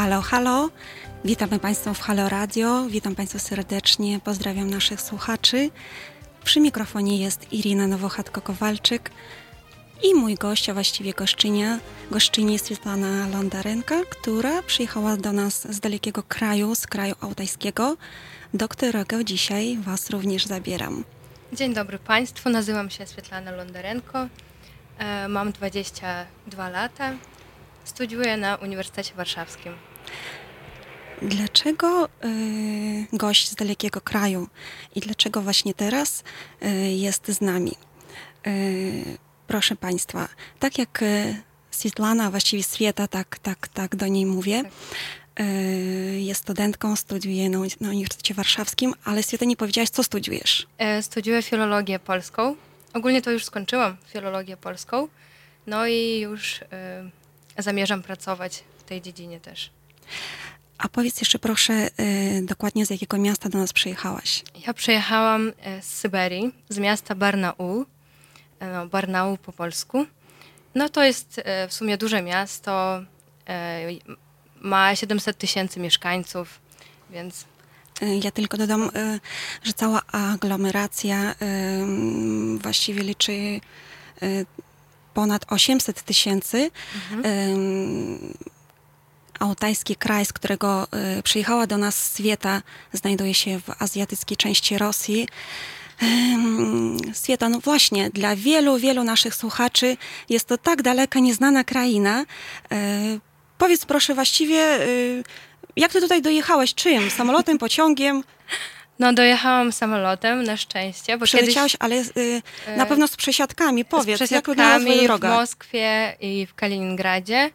Halo. Halo. Witamy Państwa w Halo Radio. Witam Państwa serdecznie. Pozdrawiam naszych słuchaczy. Przy mikrofonie jest Irina Nowochatko-Kowalczyk i mój gość, a właściwie gościnia, gościni jest Svetlana Londarenka, która przyjechała do nas z dalekiego kraju, z kraju autajskiego, do którego dzisiaj Was również zabieram. Dzień dobry Państwu, nazywam się Svetlana Londarenko, e, mam 22 lata, studiuję na Uniwersytecie Warszawskim. Dlaczego y, gość z dalekiego kraju i dlaczego właśnie teraz y, jest z nami? Y, proszę Państwa, tak jak Svetlana, właściwie Swieta, tak, tak, tak do niej mówię, y, jest studentką, studiuje na, Uniwersytecie Warszawskim, ale Swieta nie powiedziałaś, co studiujesz? E, studiuję filologię polską. Ogólnie to już skończyłam filologię polską, no i już zamierzam pracować w tej dziedzinie też. A powiedz jeszcze proszę y, dokładnie, z jakiego miasta do nas przyjechałaś? Ja przyjechałam e, z Syberii, z miasta Barnaul, e, no, Barnaul po polsku. No to jest w sumie duże miasto, ma 700 tysięcy mieszkańców, więc Y, Ja tylko dodam, y, że cała aglomeracja y, właściwie liczy y, ponad 800 tysięcy. Y, Altajski kraj, z którego y, przyjechała do nas Swieta, znajduje się w azjatyckiej części Rosji. Swieta, no właśnie, dla wielu, wielu naszych słuchaczy jest to tak daleka, nieznana kraina. Y, Powiedz proszę właściwie, y, jak ty tutaj dojechałeś? Czym? Samolotem, pociągiem? no dojechałam samolotem na szczęście, bo Przeleciałaś, ale y, na pewno z przesiadkami. kiedyś Powiedz, z jak przesiadkami w droga? Moskwie i w Kaliningradzie,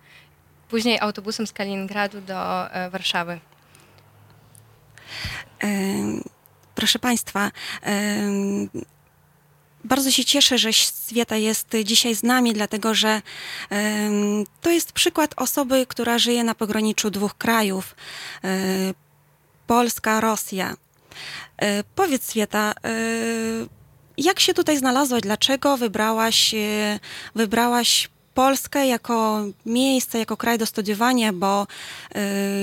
później autobusem z Kaliningradu do e, Warszawy. Em, Proszę Państwa, em, bardzo się cieszę, że Swieta jest dzisiaj z nami, dlatego że to jest przykład osoby, która żyje na pograniczu dwóch krajów. e, Polska, Rosja. E, Powiedz Swieta, e, jak się tutaj znalazłaś? Dlaczego wybrałaś, e, wybrałaś Polskę jako miejsce, jako kraj do studiowania, bo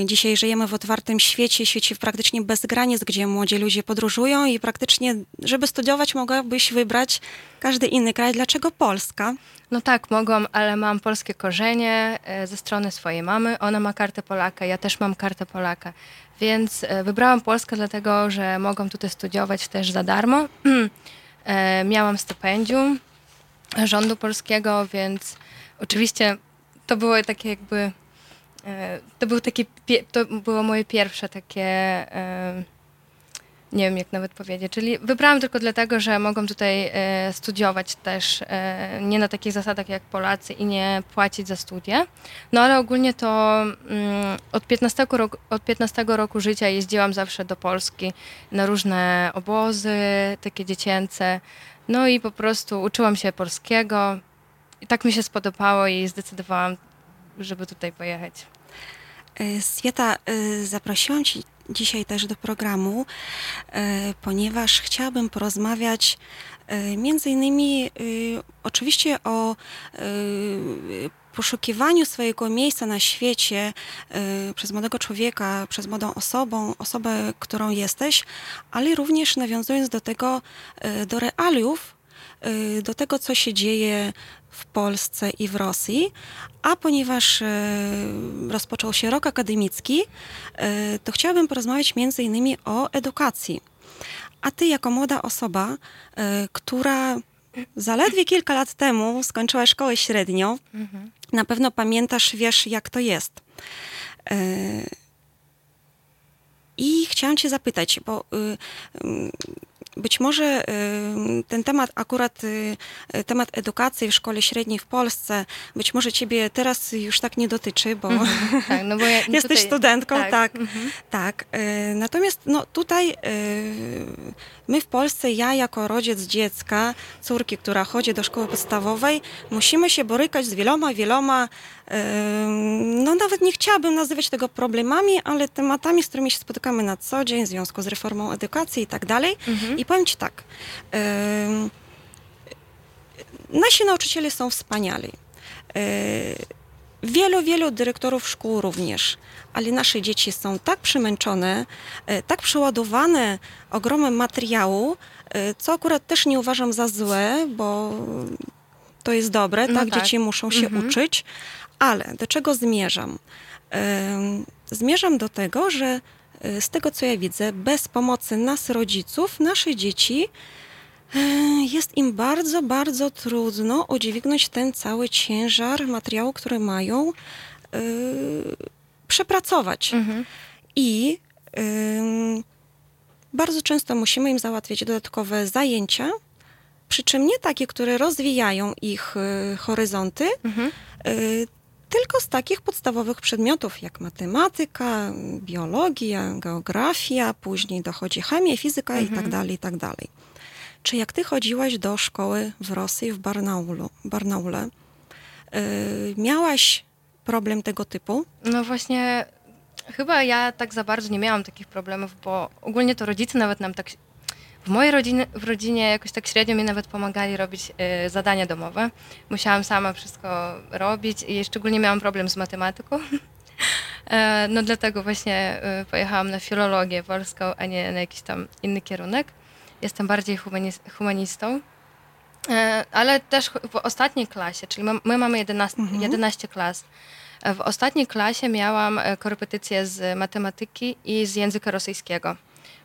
y, dzisiaj żyjemy w otwartym świecie, świecie praktycznie bez granic, gdzie młodzi ludzie podróżują i praktycznie, żeby studiować, mogłabyś wybrać każdy inny kraj. Dlaczego Polska? No tak, mogłam, ale mam polskie korzenie e, ze strony swojej mamy. Ona ma kartę Polaka, ja też mam kartę Polaka. Więc e, wybrałam Polskę dlatego, że mogłam tutaj studiować też za darmo. E, Miałam stypendium rządu polskiego, więc oczywiście to było takie jakby... e, To, był taki, to było moje pierwsze takie... e, nie wiem jak nawet powiedzieć, czyli wybrałam tylko dlatego, że mogłam tutaj e, studiować też nie na takich zasadach jak Polacy i nie płacić za studia. No ale ogólnie to mm, od, 15 roku, od 15 roku życia jeździłam zawsze do Polski na różne obozy, takie dziecięce. No i po prostu uczyłam się polskiego i tak mi się spodobało i zdecydowałam, żeby tutaj pojechać. Y, Swieta, y, zaprosiłam Cię dzisiaj też do programu, y, ponieważ chciałabym porozmawiać między innymi oczywiście o poszukiwaniu swojego miejsca na świecie przez młodego człowieka, przez młodą osobą, osobę, którą jesteś, ale również nawiązując do tego, do realiów, do tego, co się dzieje w Polsce i w Rosji, a ponieważ e, rozpoczął się rok akademicki, e, to chciałabym porozmawiać między innymi o edukacji. A ty jako młoda osoba, e, która zaledwie kilka lat temu skończyła szkołę średnią, na pewno pamiętasz, wiesz jak to jest. I chciałam cię zapytać, bo y, być może y, ten temat, akurat y, temat edukacji w szkole średniej w Polsce, być może ciebie teraz już tak nie dotyczy, bo Tak, no bo ja jesteś tutaj- studentką, tak. mhm. Tak. y, Natomiast no, tutaj my w Polsce, ja jako rodzic dziecka, córki, która chodzi do szkoły podstawowej, musimy się borykać z wieloma, wieloma, no nawet nie chciałabym nazywać tego problemami, ale tematami, z którymi się spotykamy na co dzień w związku z reformą edukacji i tak dalej. I powiem Ci tak, nasi nauczyciele są wspaniali. Y, wielu, wielu dyrektorów szkół również. Ale nasze dzieci są tak przemęczone, e, tak przeładowane ogromem materiału, e, co akurat też nie uważam za złe, bo to jest dobre, No tak? tak. Dzieci muszą się Mhm. uczyć. Ale do czego zmierzam? Zmierzam do tego, że e, z tego co ja widzę, bez pomocy nas, rodziców, nasze dzieci jest im bardzo, bardzo trudno udźwignąć ten cały ciężar materiału, który mają, e, przepracować. Mhm. I ym, bardzo często musimy im załatwić dodatkowe zajęcia, przy czym nie takie, które rozwijają ich y, horyzonty, Mhm. y, tylko z takich podstawowych przedmiotów jak matematyka, biologia, geografia, później dochodzi chemia, fizyka i tak Mhm. dalej, i tak dalej. Czy jak ty chodziłaś do szkoły w Rosji, w Barnaulu, Barnaule, y, miałaś problem tego typu? No właśnie, chyba ja tak za bardzo nie miałam takich problemów, bo ogólnie to rodzice nawet nam tak. W mojej rodzinie, w rodzinie jakoś tak średnio mi nawet pomagali robić y, zadania domowe. Musiałam sama wszystko robić i szczególnie miałam problem z matematyką. E, no dlatego właśnie y, pojechałam na filologię polską, a nie na jakiś tam inny kierunek. Jestem bardziej humanis- humanistą. E, ale też w ostatniej klasie, czyli my, my mamy 11, Mhm. 11 klas. E, W ostatniej klasie miałam e, korepetycję z matematyki i z języka rosyjskiego,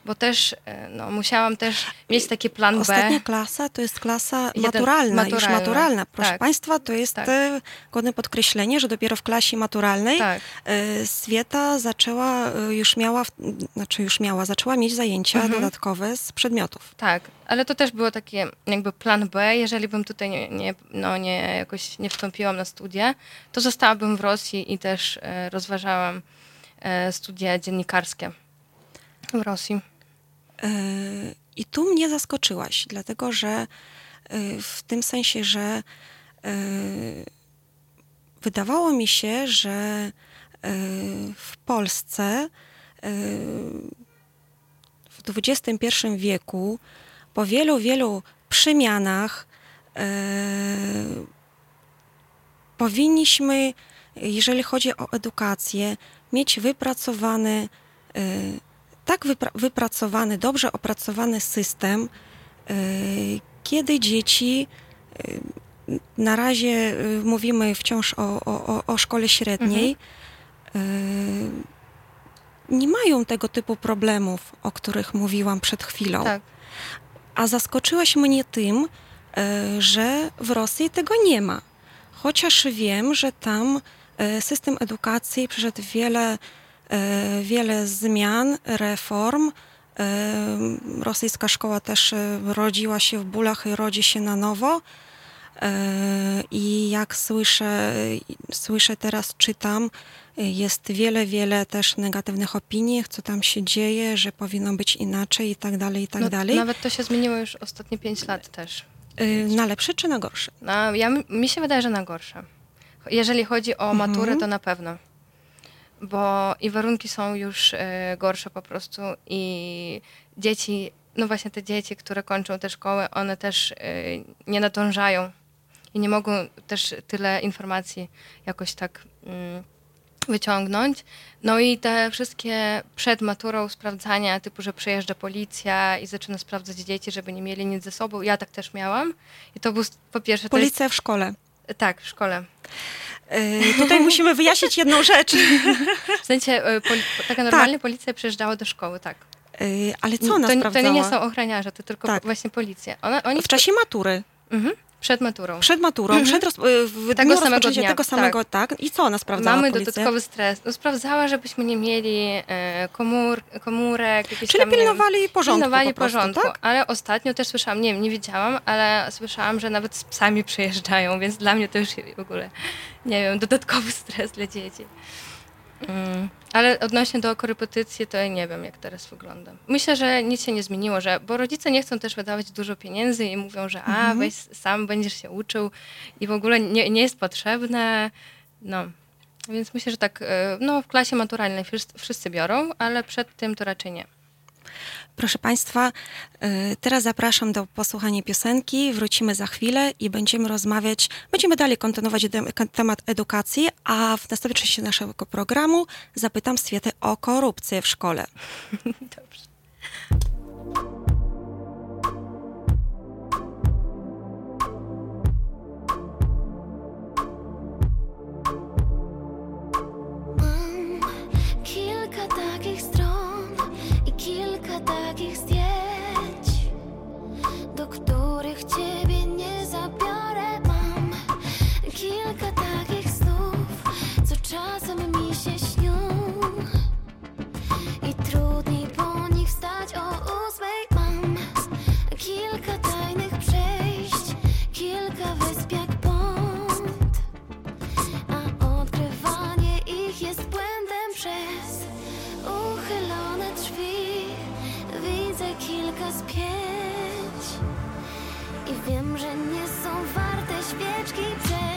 bo też e, no, musiałam też mieć taki plan B. Ostatnia klasa to jest klasa Jeden- maturalna, już maturalna, maturalna. Proszę tak. Państwa, to jest Tak. e, godne podkreślenie, że dopiero w klasie maturalnej Tak, e, Swieta zaczęła, już miała, znaczy już miała, zaczęła mieć zajęcia Mhm. dodatkowe z przedmiotów. tak, ale to też było takie jakby plan B, jeżeli bym tutaj nie, nie, no, nie jakoś nie wstąpiłam na studia, to zostałabym w Rosji i też rozważałam studia dziennikarskie w Rosji. I tu mnie zaskoczyłaś, dlatego że e, w tym sensie, że e, wydawało mi się, że e, w Polsce w XXI wieku po wielu, wielu przemianach powinniśmy, jeżeli chodzi o edukację, mieć wypracowany, tak wypra- wypracowany, dobrze opracowany system, e, kiedy dzieci, e, na razie e, mówimy wciąż o, o, o- szkole średniej, e, nie mają tego typu problemów, o których mówiłam przed chwilą. Tak. A zaskoczyłaś mnie tym, że w Rosji tego nie ma. Chociaż wiem, że tam system edukacji przeszedł wiele, wiele zmian, reform. E, Rosyjska szkoła też e, rodziła się w bólach i rodzi się na nowo. E, I jak słyszę, słyszę teraz, czytam, e, jest wiele, wiele też negatywnych opinii, co tam się dzieje, że powinno być inaczej i tak dalej, i tak no, dalej. Nawet to się zmieniło już ostatnie 5 lat też. Na lepsze czy na gorsze? No, ja, mi się wydaje, że na gorsze. Jeżeli chodzi o Mhm. maturę, to na pewno. Bo i warunki są już e, gorsze po prostu i dzieci, no właśnie te dzieci, które kończą te szkoły, one też e, nie nadążają i nie mogą też tyle informacji jakoś tak mm, wyciągnąć. No i te wszystkie przed maturą sprawdzania, typu, że przyjeżdża policja i zaczyna sprawdzać dzieci, żeby nie mieli nic ze sobą. Ja tak też miałam. I to był po pierwsze... To jest, Policja w szkole. Tak, w szkole. Y, Tutaj musimy wyjaśnić jedną rzecz. W sensie, e, poli, taka normalnie policja przyjeżdżała do szkoły, tak. Y, Ale co ona to, to sprawdzała? nie są ochroniarze, to tylko Tak. właśnie policja. Ona, oni W czasie matury, Mhm, przed maturą. przed maturą, przed roz... y, w Tego dniu samego dnia, tego samego, tak. I co ona sprawdzała, Mamy policja? dodatkowy stres. No, sprawdzała, żebyśmy nie mieli e, komór, komórek, Czyli tam, wiem, pilnowali porządku pilnowali po prostu, porządku, tak? ale ostatnio też słyszałam, nie wiem, nie wiedziałam, ale słyszałam, że nawet z psami przyjeżdżają, więc dla mnie to już w ogóle, nie wiem, dodatkowy stres dla dzieci. Mm. Ale odnośnie do korepetycji, to ja nie wiem, jak teraz wygląda. Myślę, że nic się nie zmieniło, że, bo rodzice nie chcą też wydawać dużo pieniędzy i mówią, że a, Mhm. weź sam będziesz się uczył i w ogóle nie, nie jest potrzebne. No, więc myślę, że tak, e, no w klasie maturalnej wszyscy biorą, ale przed tym to raczej nie. Proszę Państwa, y, teraz zapraszam do posłuchania piosenki. Wrócimy za chwilę i będziemy rozmawiać, będziemy dalej kontynuować temat edukacji, a w następnej części naszego programu zapytam Swietę o korupcję w szkole. Dobrze. Mam kilka takich których ciebie świeczki przez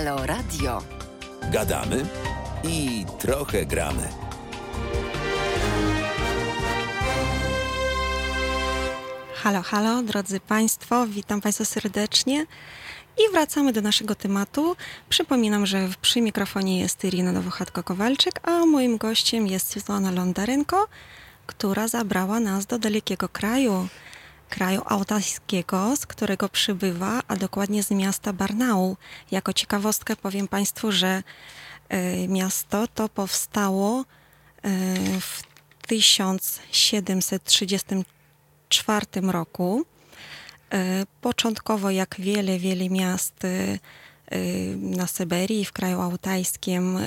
Halo Radio. Gadamy i trochę gramy. Halo, halo, drodzy Państwo, witam Państwa serdecznie i wracamy do naszego tematu. Przypominam, że przy mikrofonie jest Irina Nowochatko-Kowalczyk, a moim gościem jest Svetlana Londarenko, która zabrała nas do dalekiego kraju, kraju altajskiego, z którego przybywa, a dokładnie z miasta Barnau. Jako ciekawostkę powiem Państwu, że e, miasto to powstało e, w 1734 roku. E, Początkowo, jak wiele, wiele miast na Syberii, w kraju altajskim,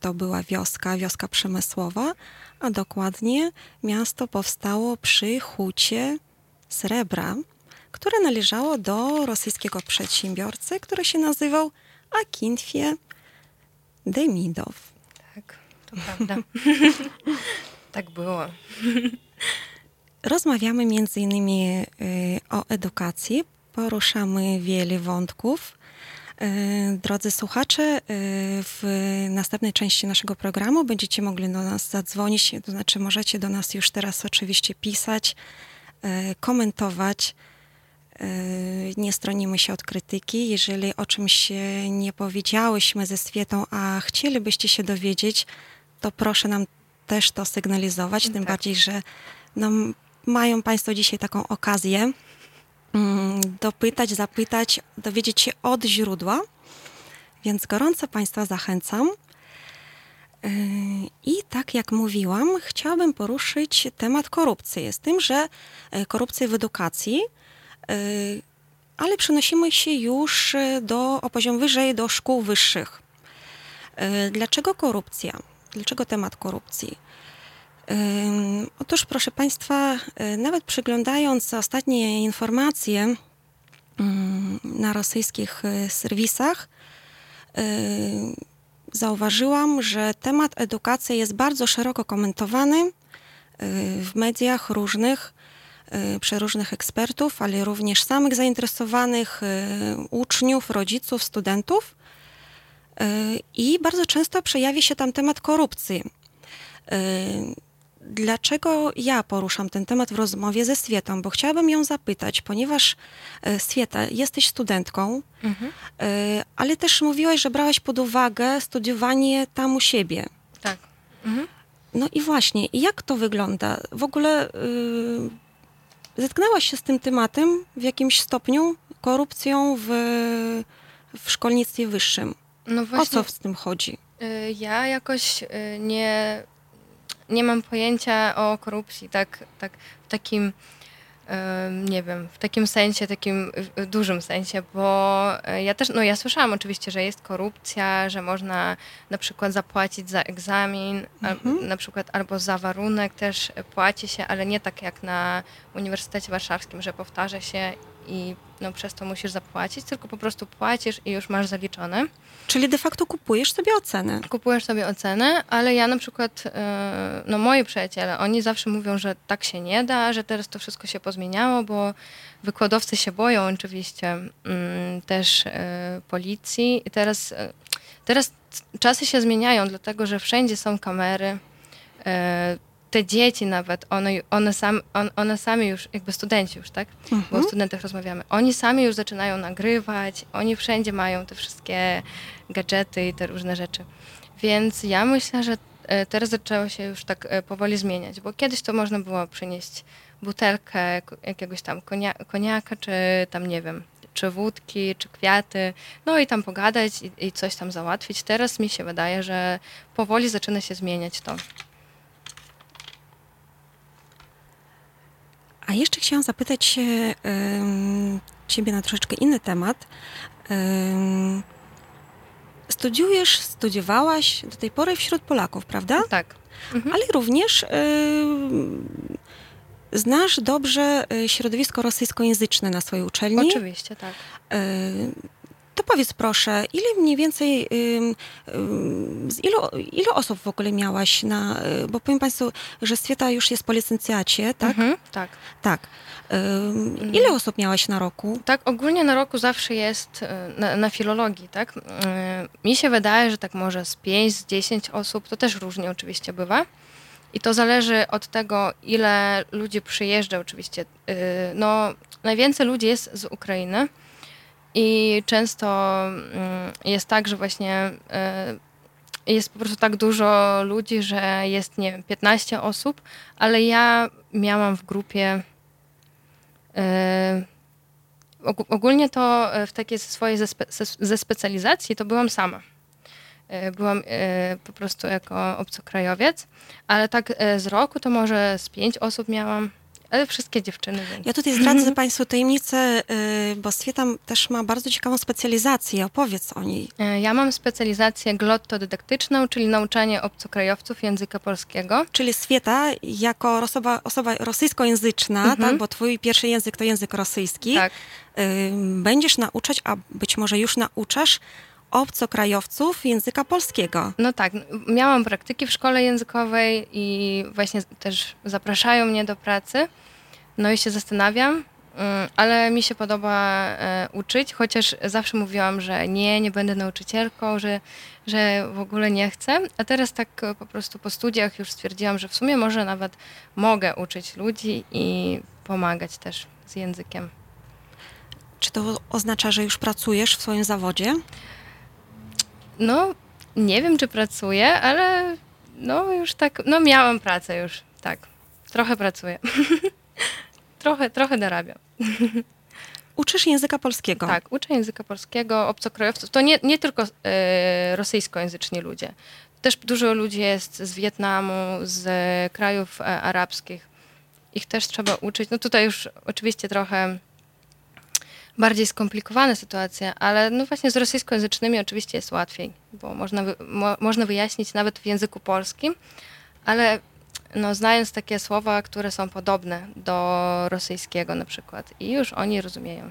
to była wioska, wioska przemysłowa, a dokładnie miasto powstało przy hucie srebra, które należało do rosyjskiego przedsiębiorcy, który się nazywał Akinfie Demidow. Tak, to prawda. tak było. Rozmawiamy między innymi y, o edukacji. poruszamy wiele wątków. E, Drodzy słuchacze, e, w następnej części naszego programu będziecie mogli do nas zadzwonić, to znaczy możecie do nas już teraz oczywiście pisać, komentować. E, Nie stronimy się od krytyki. Jeżeli o czymś e, nie powiedziałyśmy ze Swietą, a chcielibyście się dowiedzieć, to proszę nam też to sygnalizować, tym Tak. bardziej, że no, mają Państwo dzisiaj taką okazję mm, dopytać, zapytać, dowiedzieć się od źródła. Więc gorąco Państwa zachęcam. I tak jak mówiłam, chciałabym poruszyć temat korupcji. Z tym, że e, korupcji w edukacji, yy, ale przenosimy się już e, do, o poziom wyżej, do szkół wyższych. Dlaczego korupcja? Dlaczego temat korupcji? Otóż, proszę Państwa, nawet przyglądając ostatnie informacje ym, na rosyjskich serwisach, zauważyłam, że temat edukacji jest bardzo szeroko komentowany y, w mediach różnych, y, przez różnych ekspertów, ale również samych zainteresowanych y, uczniów, rodziców, studentów. I bardzo często przejawia się tam temat korupcji. Dlaczego ja poruszam ten temat w rozmowie ze Swietą? Bo chciałabym ją zapytać, ponieważ e, Swieta, jesteś studentką, Mhm. e, ale też mówiłaś, że brałaś pod uwagę studiowanie tam u siebie. Tak. Mhm. No i właśnie, jak to wygląda? W ogóle y, zetknęłaś się z tym tematem w jakimś stopniu, korupcją w, w szkolnictwie wyższym. No O właśnie, co z tym chodzi? y, ja jakoś y, nie, nie mam pojęcia o korupcji, tak, tak w takim, nie wiem, w takim sensie, takim dużym sensie, bo y, ja też, no ja słyszałam oczywiście, że jest korupcja, że można na przykład zapłacić za egzamin, al, na przykład albo za warunek też płaci się, ale nie tak jak na Uniwersytecie Warszawskim, że powtarza się i no, przez to musisz zapłacić, tylko po prostu płacisz i już masz zaliczone. Czyli de facto kupujesz sobie ocenę. Kupujesz sobie ocenę, ale ja na przykład, e, no moi przyjaciele, oni zawsze mówią, że tak się nie da, że teraz to wszystko się pozmieniało, bo wykładowcy się boją oczywiście mm, też e, policji i teraz, e, teraz czasy się zmieniają, dlatego że wszędzie są kamery. Te dzieci nawet, one, one, sam, on, one sami już, jakby studenci już, tak? Bo o studentach rozmawiamy. Oni sami już zaczynają nagrywać, oni wszędzie mają te wszystkie gadżety i te różne rzeczy. Więc ja myślę, że e, teraz zaczęło się już tak e, powoli zmieniać, bo kiedyś to można było przynieść butelkę jakiegoś tam konia, koniaka, czy tam nie wiem, czy wódki, czy kwiaty, no i tam pogadać i, i coś tam załatwić. Teraz mi się wydaje, że powoli zaczyna się zmieniać to. A jeszcze chciałam zapytać ym, ciebie na troszeczkę inny temat. Studiujesz, studiowałaś do tej pory wśród Polaków, prawda? Tak. Ale również znasz dobrze y, środowisko rosyjskojęzyczne na swojej uczelni. Oczywiście, tak. Y, To powiedz proszę, ile mniej więcej, z ilu, ilu osób w ogóle miałaś na, y, bo powiem Państwu, że Swieta już jest po licencjacie, tak? Mhm, tak. Tak. Ile osób miałaś na roku? Tak, ogólnie na roku zawsze jest e, na, na filologii, tak? E, Mi się wydaje, że tak może z 5, z 10 osób, to też różnie oczywiście bywa. I to zależy od tego, ile ludzi przyjeżdża oczywiście. No, najwięcej ludzi jest z Ukrainy i często mm, jest tak, że właśnie e, jest po prostu tak dużo ludzi, że jest, nie wiem, 15 osób, ale ja miałam w grupie e, Og- Ogólnie to e, w takiej swojej ze, spe, ze- specjalizacji to byłam sama. Byłam po prostu jako obcokrajowiec, ale tak z roku to może z pięć osób miałam, ale wszystkie dziewczyny. Więc. Ja tutaj zdradzę Państwu tajemnicę, y, bo Swieta też ma bardzo ciekawą specjalizację. Opowiedz o niej. E, Ja mam specjalizację glottodydaktyczną, czyli nauczanie obcokrajowców języka polskiego. Czyli Swieta, jako osoba, osoba rosyjskojęzyczna, tak, bo twój pierwszy język to język rosyjski, Tak. y, będziesz nauczać, a być może już nauczasz obcokrajowców języka polskiego. No tak, miałam praktyki w szkole językowej i właśnie też zapraszają mnie do pracy. No i się zastanawiam, Mm, Ale mi się podoba e, uczyć, chociaż zawsze mówiłam, że nie, nie będę nauczycielką, że, że w ogóle nie chcę. A teraz tak e, po prostu po studiach już stwierdziłam, że w sumie może nawet mogę uczyć ludzi i pomagać też z językiem. Czy to oznacza, że już pracujesz w swoim zawodzie? No, nie wiem, czy pracuję, ale no już tak, no miałam pracę już, tak. Trochę pracuję. trochę, trochę dorabiam. Uczysz języka polskiego. Tak, uczę języka polskiego, obcokrajowców. To nie, nie tylko e, rosyjskojęzyczni ludzie. Też dużo ludzi jest z Wietnamu, z krajów e, arabskich. Ich też trzeba uczyć. No tutaj już oczywiście trochę bardziej skomplikowana sytuacja, ale no właśnie z rosyjskojęzycznymi oczywiście jest łatwiej, bo można, wy, mo, można wyjaśnić nawet w języku polskim, ale no, znając takie słowa, które są podobne do rosyjskiego na przykład i już oni rozumieją.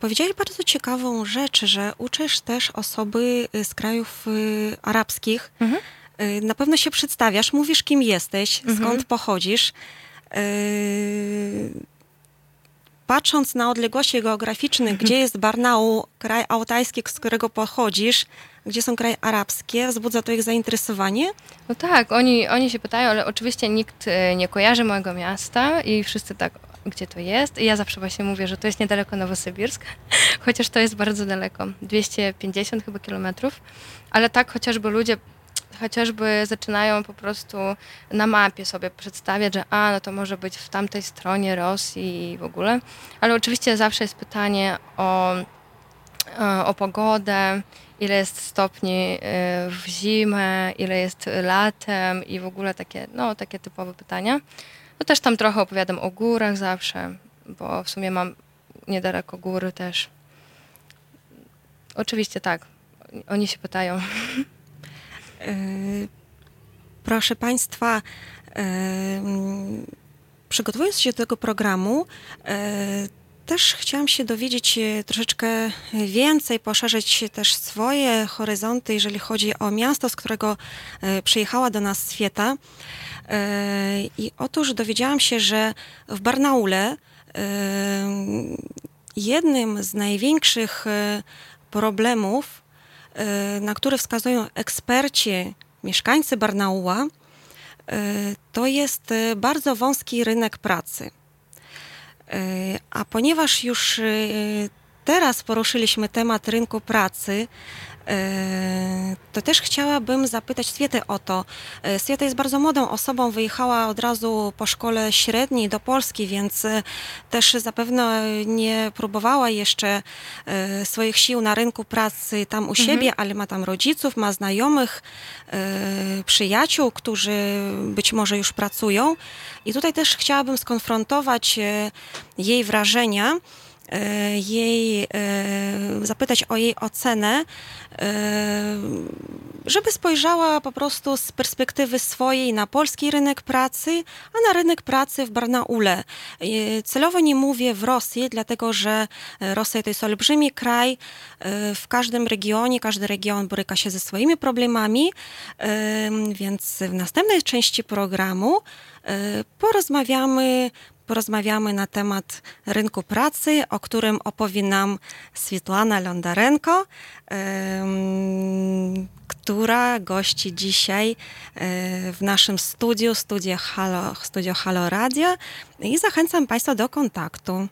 Powiedziałeś bardzo ciekawą rzecz, że uczysz też osoby y, z krajów y, arabskich. Mhm. Y, Na pewno się przedstawiasz, mówisz kim jesteś, Mhm. skąd pochodzisz. Patrząc na odległości geograficzne, gdzie jest Barnau, kraj altajski, z którego pochodzisz, gdzie są kraje arabskie, wzbudza to ich zainteresowanie? No tak, oni, oni się pytają, ale oczywiście nikt e, nie kojarzy mojego miasta i wszyscy tak, gdzie to jest. I ja zawsze właśnie mówię, że to jest niedaleko Nowosybirsk, chociaż to jest bardzo daleko, 250 chyba kilometrów, ale tak chociażby ludzie chociażby zaczynają po prostu na mapie sobie przedstawiać, że a, no to może być w tamtej stronie Rosji i w ogóle. Ale oczywiście zawsze jest pytanie o, e, o pogodę, ile jest stopni e, w zimę, ile jest latem i w ogóle takie, no, takie typowe pytania. No też tam trochę opowiadam o górach zawsze, bo w sumie mam niedaleko góry też. Oczywiście tak, oni się pytają. Yy, Proszę Państwa, yy, przygotowując się do tego programu, yy, też chciałam się dowiedzieć e, troszeczkę więcej, poszerzyć też swoje horyzonty, jeżeli chodzi o miasto, z którego e, przyjechała do nas Świeta. E, I otóż dowiedziałam się, że w Barnaule e, jednym z największych e, problemów, e, na które wskazują eksperci, mieszkańcy Barnaula, e, to jest e, bardzo wąski rynek pracy. E, A ponieważ już e, teraz poruszyliśmy temat rynku pracy, e, to też chciałabym zapytać Swietę o to. E, Swieta jest bardzo młodą osobą, wyjechała od razu po szkole średniej do Polski, więc e, też zapewne nie próbowała jeszcze e, swoich sił na rynku pracy tam u siebie, ale ma tam rodziców, ma znajomych, e, przyjaciół, którzy być może już pracują. I tutaj też chciałabym skonfrontować e, jej wrażenia, e, jej, e, zapytać o jej ocenę, e, żeby spojrzała po prostu z perspektywy swojej na polski rynek pracy, a na rynek pracy w Barnaule. E, Celowo nie mówię w Rosji, dlatego że e, Rosja to jest olbrzymi kraj. e, W każdym regionie, każdy region boryka się ze swoimi problemami, e, więc w następnej części programu e, porozmawiamy porozmawiamy na temat rynku pracy, o którym opowie nam Swietlana Londarenko, która gości dzisiaj w naszym studiu, studio Halo, studio Halo Radio i zachęcam Państwa do kontaktu.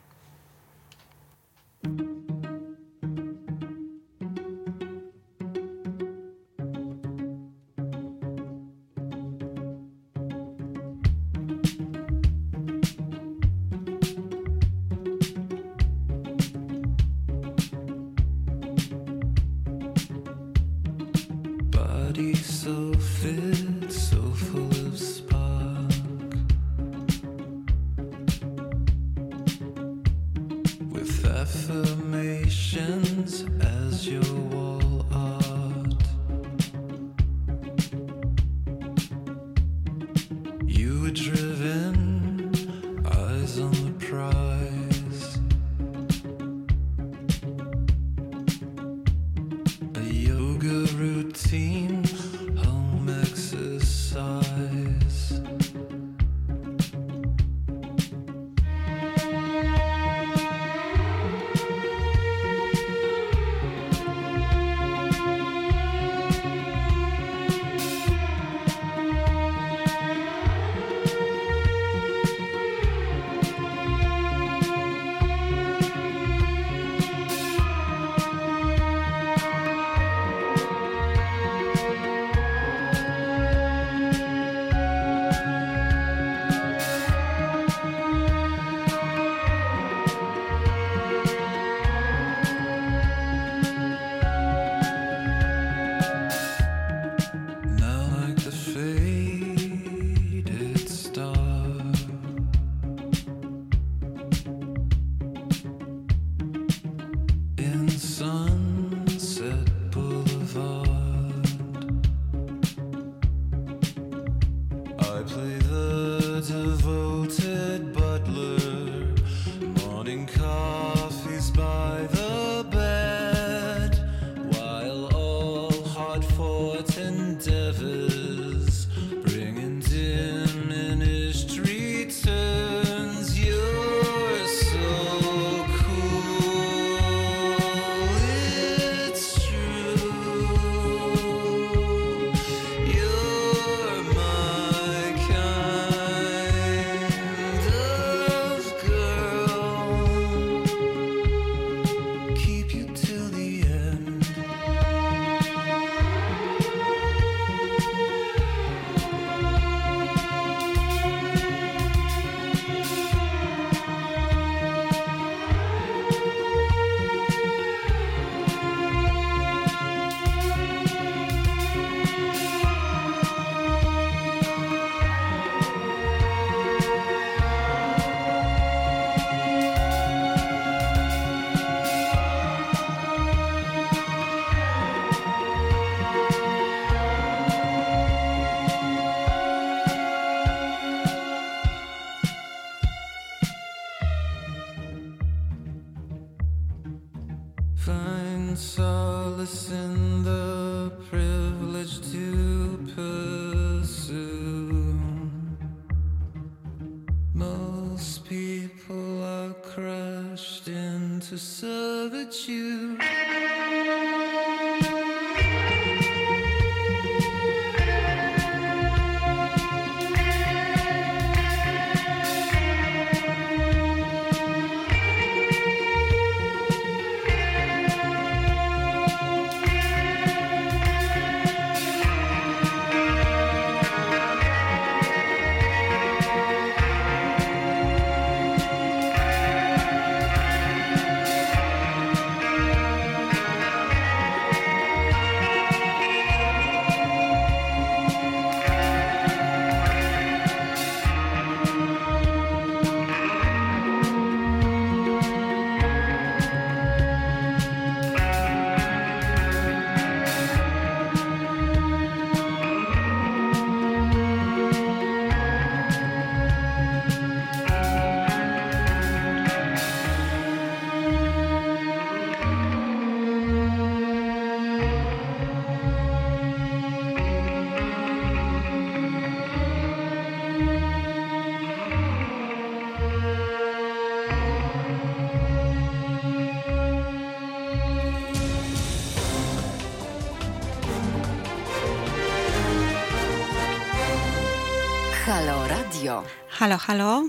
Halo, halo.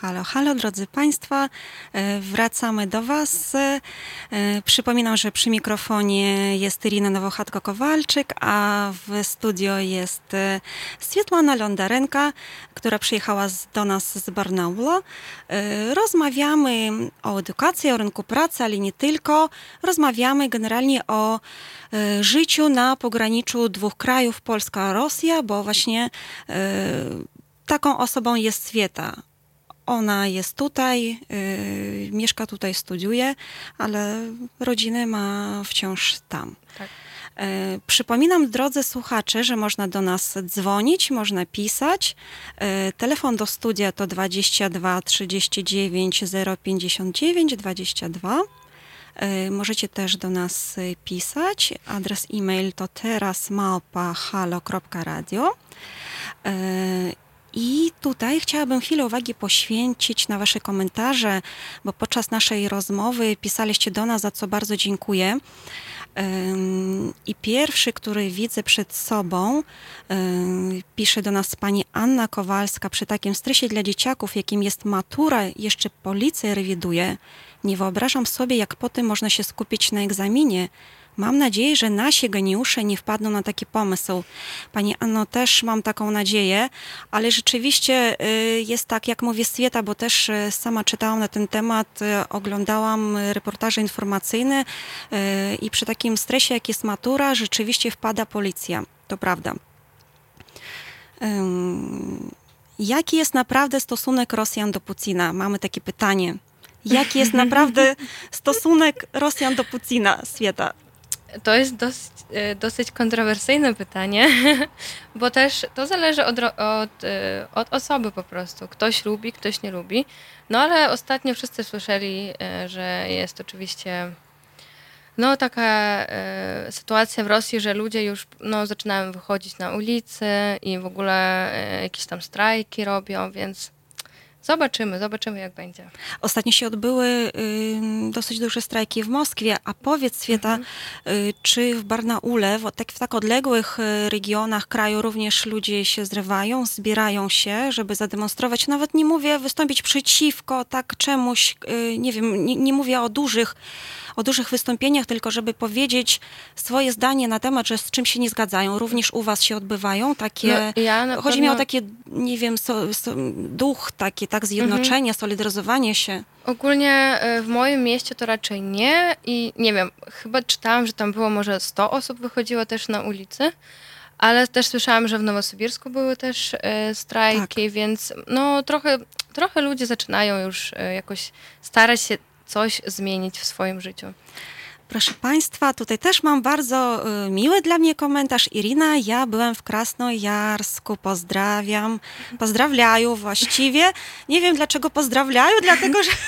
Halo, halo, drodzy Państwo, E, wracamy do Was. E, Przypominam, że przy mikrofonie jest Irina Nowochatko-Kowalczyk, a w studio jest e, Swietłana Londarenka, która przyjechała do nas z Barnaula. Rozmawiamy o edukacji, o rynku pracy, ale nie tylko. Rozmawiamy generalnie o życiu na pograniczu dwóch krajów, Polska-Rosja, bo właśnie taką osobą jest Swieta. Ona jest tutaj, y, mieszka tutaj, studiuje, ale rodzinę ma wciąż tam. Tak. E, Przypominam, drodzy słuchacze, że można do nas dzwonić, można pisać. E, Telefon do studia to 22 39 059 22. E, Możecie też do nas y, pisać. Adres e-mail to terasmałpa.halo.radio. E, I tutaj chciałabym chwilę uwagi poświęcić na Wasze komentarze, bo podczas naszej rozmowy pisaliście do nas, za co bardzo dziękuję. I pierwszy, który widzę przed sobą, pisze do nas pani Anna Kowalska. Przy takim stresie dla dzieciaków, jakim jest matura, jeszcze policja rewiduje. Nie wyobrażam sobie, jak potem można się skupić na egzaminie. Mam nadzieję, że nasi geniusze nie wpadną na taki pomysł. Pani Anno, też mam taką nadzieję, ale rzeczywiście y, jest tak, jak mówię Swieta, bo też y, sama czytałam na ten temat, y, oglądałam reportaże informacyjne i przy takim stresie, jak jest matura, rzeczywiście wpada policja. To prawda. Jaki jest naprawdę stosunek Rosjan do Putina? Mamy takie pytanie. Jaki jest naprawdę stosunek Rosjan do Putina, Swieta? To jest dosyć, e, dosyć kontrowersyjne pytanie, bo też to zależy od, od, e, od osoby po prostu. Ktoś lubi, ktoś nie lubi. No ale ostatnio wszyscy słyszeli, e, że jest oczywiście no taka sytuacja w Rosji, że ludzie już no, zaczynają wychodzić na ulicy i w ogóle jakieś tam strajki robią, więc zobaczymy, zobaczymy jak będzie. Ostatnio się odbyły y, dosyć duże strajki w Moskwie, a powiedz Swieta, y, czy w Barnaule, w, tak, w tak odległych y, regionach kraju również ludzie się zrywają, zbierają się, żeby zademonstrować, nawet nie mówię wystąpić przeciwko tak czemuś, y, nie wiem, nie, nie mówię o dużych o dużych wystąpieniach, tylko żeby powiedzieć swoje zdanie na temat, że z czym się nie zgadzają. Również u was się odbywają takie... No, ja Chodzi mi o pewno- takie, nie wiem, so, so, duch taki, tak, zjednoczenia, solidaryzowanie się. Ogólnie e, w moim mieście to raczej nie i nie wiem, chyba czytałam, że tam było może 100 osób wychodziło też na ulicy, ale też słyszałam, że w Nowosybirsku były też e, strajki, więc no trochę, trochę ludzie zaczynają już e, jakoś starać się coś zmienić w swoim życiu. Proszę Państwa, tutaj też mam bardzo y, miły dla mnie komentarz. Irina, ja byłem w Krasnojarsku, pozdrawiam. Pozdrawiają właściwie. Nie wiem dlaczego pozdrawiają, dlatego że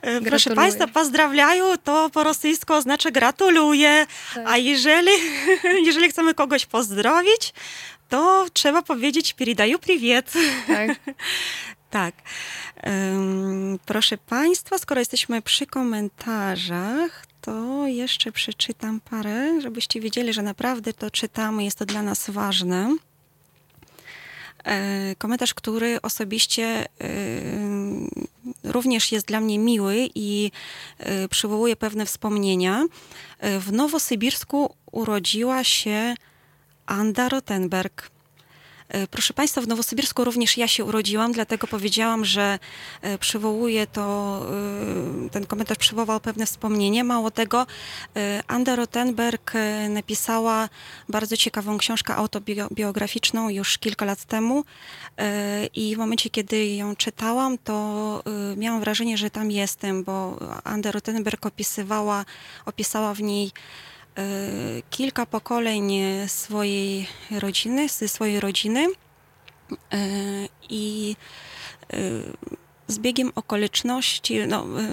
Proszę Gratuluję. Państwa, pozdrawiają, to po rosyjsku oznacza gratuluję. Tak. A jeżeli, jeżeli chcemy kogoś pozdrowić, to trzeba powiedzieć передаю привет. Tak. Tak. Ym, proszę Państwa, skoro jesteśmy przy komentarzach, to jeszcze przeczytam parę, żebyście wiedzieli, że naprawdę to czytamy, jest to dla nas ważne. E, Komentarz, który osobiście również jest dla mnie miły i y, przywołuje pewne wspomnienia. E, W Nowosybirsku urodziła się Anda Rottenberg. E, Proszę Państwa, w Nowosybirsku również ja się urodziłam, dlatego powiedziałam, że e, przywołuje to, e, ten komentarz przywołał pewne wspomnienie. Mało tego, Anda Rottenberg e, napisała bardzo ciekawą książkę autobiograficzną już kilka lat temu i w momencie, kiedy ją czytałam, to miałam wrażenie, że tam jestem, bo Anda Rottenberg opisywała, opisała w niej kilka pokoleń e, swojej rodziny, ze swojej rodziny e, i e, z biegiem okoliczności, no, e,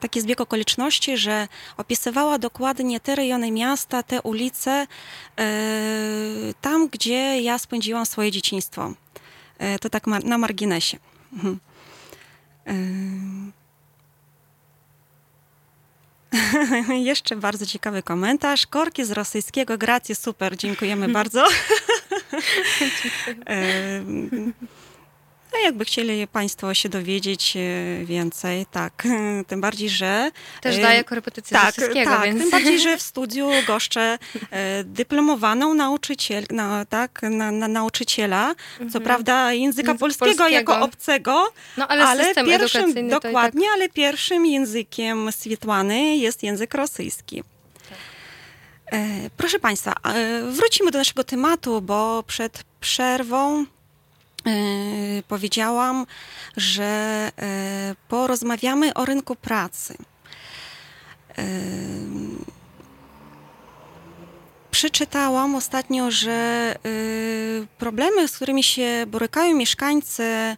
taki zbieg okoliczności, że opisywała dokładnie te rejony miasta, te ulice, e, tam, gdzie ja spędziłam swoje dzieciństwo. E, To tak na marginesie. Mhm. E, Jeszcze bardzo ciekawy komentarz. Korki z rosyjskiego, gracie, super, dziękujemy bardzo. Em, No jakby chcieli Państwo się dowiedzieć e, więcej, tak, tym bardziej, że... Też e, daję korepetycję tak, rosyjskiego, tak, więc... tym bardziej, że w studiu goszczę e, dyplomowaną nauczyciel, na, tak, na, na nauczyciela, co prawda języka Języka polskiego, jako polskiego. obcego, No ale, ale pierwszym, tak... dokładnie, ale pierwszym językiem Swietłany jest język rosyjski. E, Proszę Państwa, wrócimy do naszego tematu, bo przed przerwą powiedziałam, że e, porozmawiamy o rynku pracy. E, Przeczytałam ostatnio, że problemy, z którymi się borykają mieszkańcy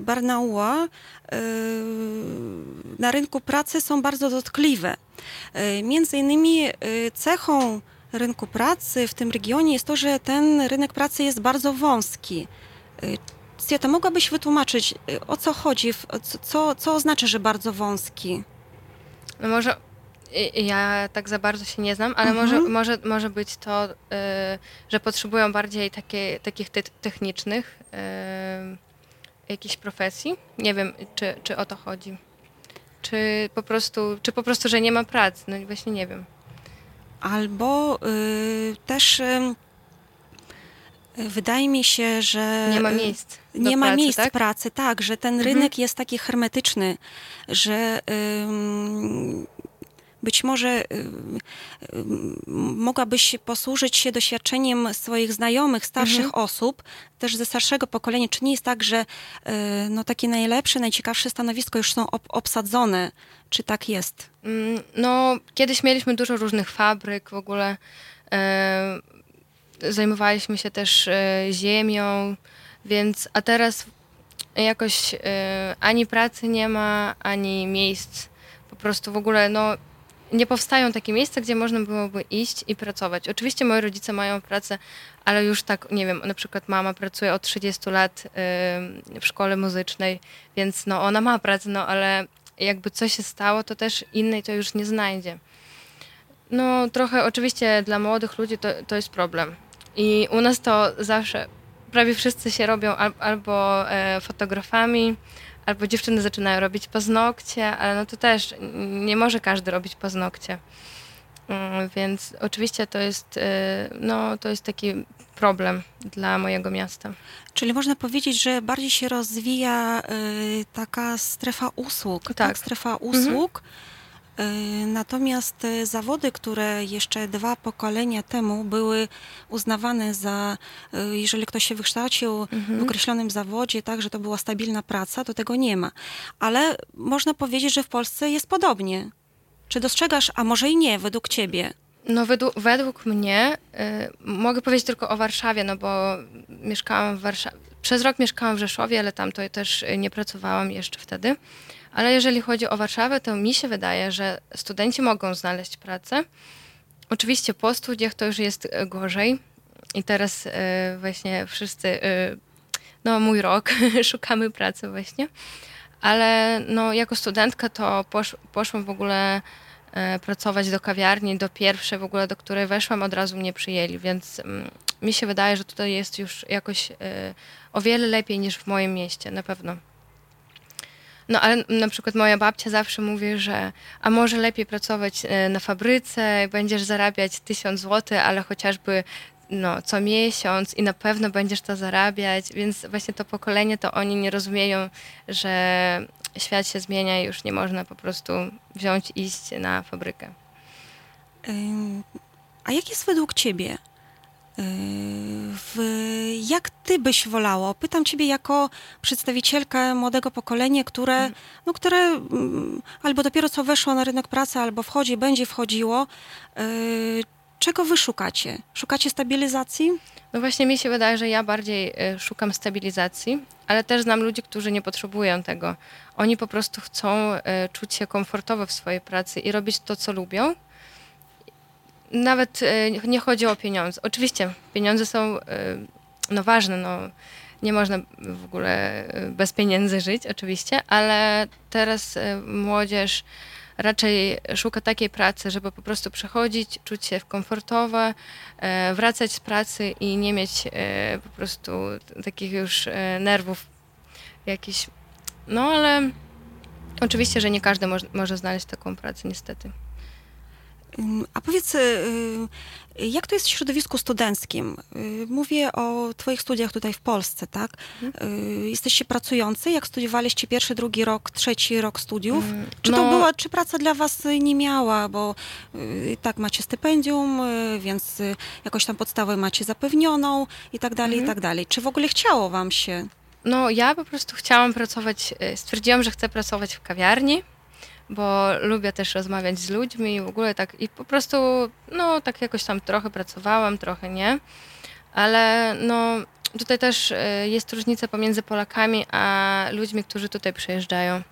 Barnaula y, na rynku pracy są bardzo dotkliwe. Między innymi cechą rynku pracy w tym regionie jest to, że ten rynek pracy jest bardzo wąski. Y, Cjeta, mogłabyś wytłumaczyć, y, o co chodzi, co, co, oznacza, że bardzo wąski? No może i- ja tak za bardzo się nie znam, ale Mhm. może, może, może być to, y, że potrzebują bardziej takie, takich te, technicznych y, jakichś profesji. Nie wiem, czy, czy o to chodzi. Czy po prostu, czy po prostu, że nie ma pracy. No właśnie nie wiem. Albo y, też y, wydaje mi się, że Nie ma y, miejsc. nie ma pracy, miejsc tak? pracy, tak, że ten Mhm. rynek jest taki hermetyczny, że ym, być może ym, ym, mogłabyś posłużyć się doświadczeniem swoich znajomych, starszych Mhm. osób, też ze starszego pokolenia. Czy nie jest tak, że y, no, takie najlepsze, najciekawsze stanowisko już są ob- obsadzone? Czy tak jest? Mm, No, kiedyś mieliśmy dużo różnych fabryk w ogóle. E, zajmowaliśmy się też e, ziemią, więc a teraz jakoś e, ani pracy nie ma, ani miejsc. Po prostu w ogóle no, nie powstają takie miejsca, gdzie można byłoby iść i pracować. Oczywiście moi rodzice mają pracę, ale już tak, nie wiem, na przykład mama pracuje od 30 lat w szkole muzycznej, więc no ona ma pracę, no ale jakby coś się stało, to też innej to już nie znajdzie. No trochę oczywiście dla młodych ludzi to, to jest problem. I u nas to zawsze prawie wszyscy się robią al, albo e, fotografami, albo dziewczyny zaczynają robić paznokcie, ale no to też nie może każdy robić paznokcie. Mm, Więc oczywiście to jest, e, no, to jest taki problem dla mojego miasta. Czyli można powiedzieć, że bardziej się rozwija y, taka strefa usług, tak? Tak. Strefa usług. Y, natomiast y, zawody, które jeszcze dwa pokolenia temu były uznawane za, y, jeżeli ktoś się wykształcił w określonym zawodzie, tak, że to była stabilna praca, to tego nie ma. Ale można powiedzieć, że w Polsce jest podobnie. Czy dostrzegasz, a może i nie, według ciebie? No według, według mnie, y, mogę powiedzieć tylko o Warszawie, no bo mieszkałam w Warszawie, przez rok mieszkałam w Rzeszowie, ale tam to też nie pracowałam jeszcze wtedy. Ale jeżeli chodzi o Warszawę, to mi się wydaje, że studenci mogą znaleźć pracę. Oczywiście po studiach to już jest e, gorzej. I teraz e, właśnie wszyscy, e, no mój rok, szukamy pracy właśnie. Ale no, jako studentka to posz, poszłam w ogóle pracować do kawiarni, do pierwszej w ogóle, do której weszłam, od razu mnie przyjęli, więc mm, mi się wydaje, że tutaj jest już jakoś o wiele lepiej niż w moim mieście, na pewno. No ale na przykład moja babcia zawsze mówi, że a może lepiej pracować e, na fabryce, będziesz zarabiać tysiąc złotych, ale chociażby no, co miesiąc i na pewno będziesz to zarabiać, więc właśnie to pokolenie to oni nie rozumieją, że świat się zmienia i już nie można po prostu wziąć iść na fabrykę. A jak jest według ciebie? Jak ty byś wolało? Pytam ciebie jako przedstawicielkę młodego pokolenia, które, no, które mm, albo dopiero co weszło na rynek pracy, albo wchodzi, będzie wchodziło. Yy, Czego wy szukacie? Szukacie stabilizacji? No właśnie mi się wydaje, że ja bardziej y, szukam stabilizacji, ale też znam ludzi, którzy nie potrzebują tego. Oni po prostu chcą y, czuć się komfortowo w swojej pracy i robić to, co lubią. Nawet y, nie chodzi o pieniądze. Oczywiście pieniądze są y, no, ważne, no, nie można w ogóle y, bez pieniędzy żyć, oczywiście, ale teraz młodzież raczej szuka takiej pracy, żeby po prostu przechodzić, czuć się komfortowo, e, wracać z pracy i nie mieć e, po prostu takich już e, nerwów jakichś. No ale oczywiście, że nie każdy moż, może znaleźć taką pracę, niestety. A powiedz, y, jak to jest w środowisku studenckim? Y, Mówię o Twoich studiach tutaj w Polsce, tak? Y, Jesteście pracujący, jak studiowaliście pierwszy, drugi rok, trzeci rok studiów? Czy to no- była, czy praca dla Was nie miała, bo tak macie stypendium, więc jakoś tam podstawę macie zapewnioną i tak dalej, i tak dalej. Czy w ogóle chciało Wam się? No, ja po prostu chciałam pracować, stwierdziłam, że chcę pracować w kawiarni, bo lubię też rozmawiać z ludźmi i w ogóle tak, i po prostu, no, tak jakoś tam trochę pracowałam, trochę nie, ale no, tutaj też e, jest różnica pomiędzy Polakami a ludźmi, którzy tutaj przyjeżdżają,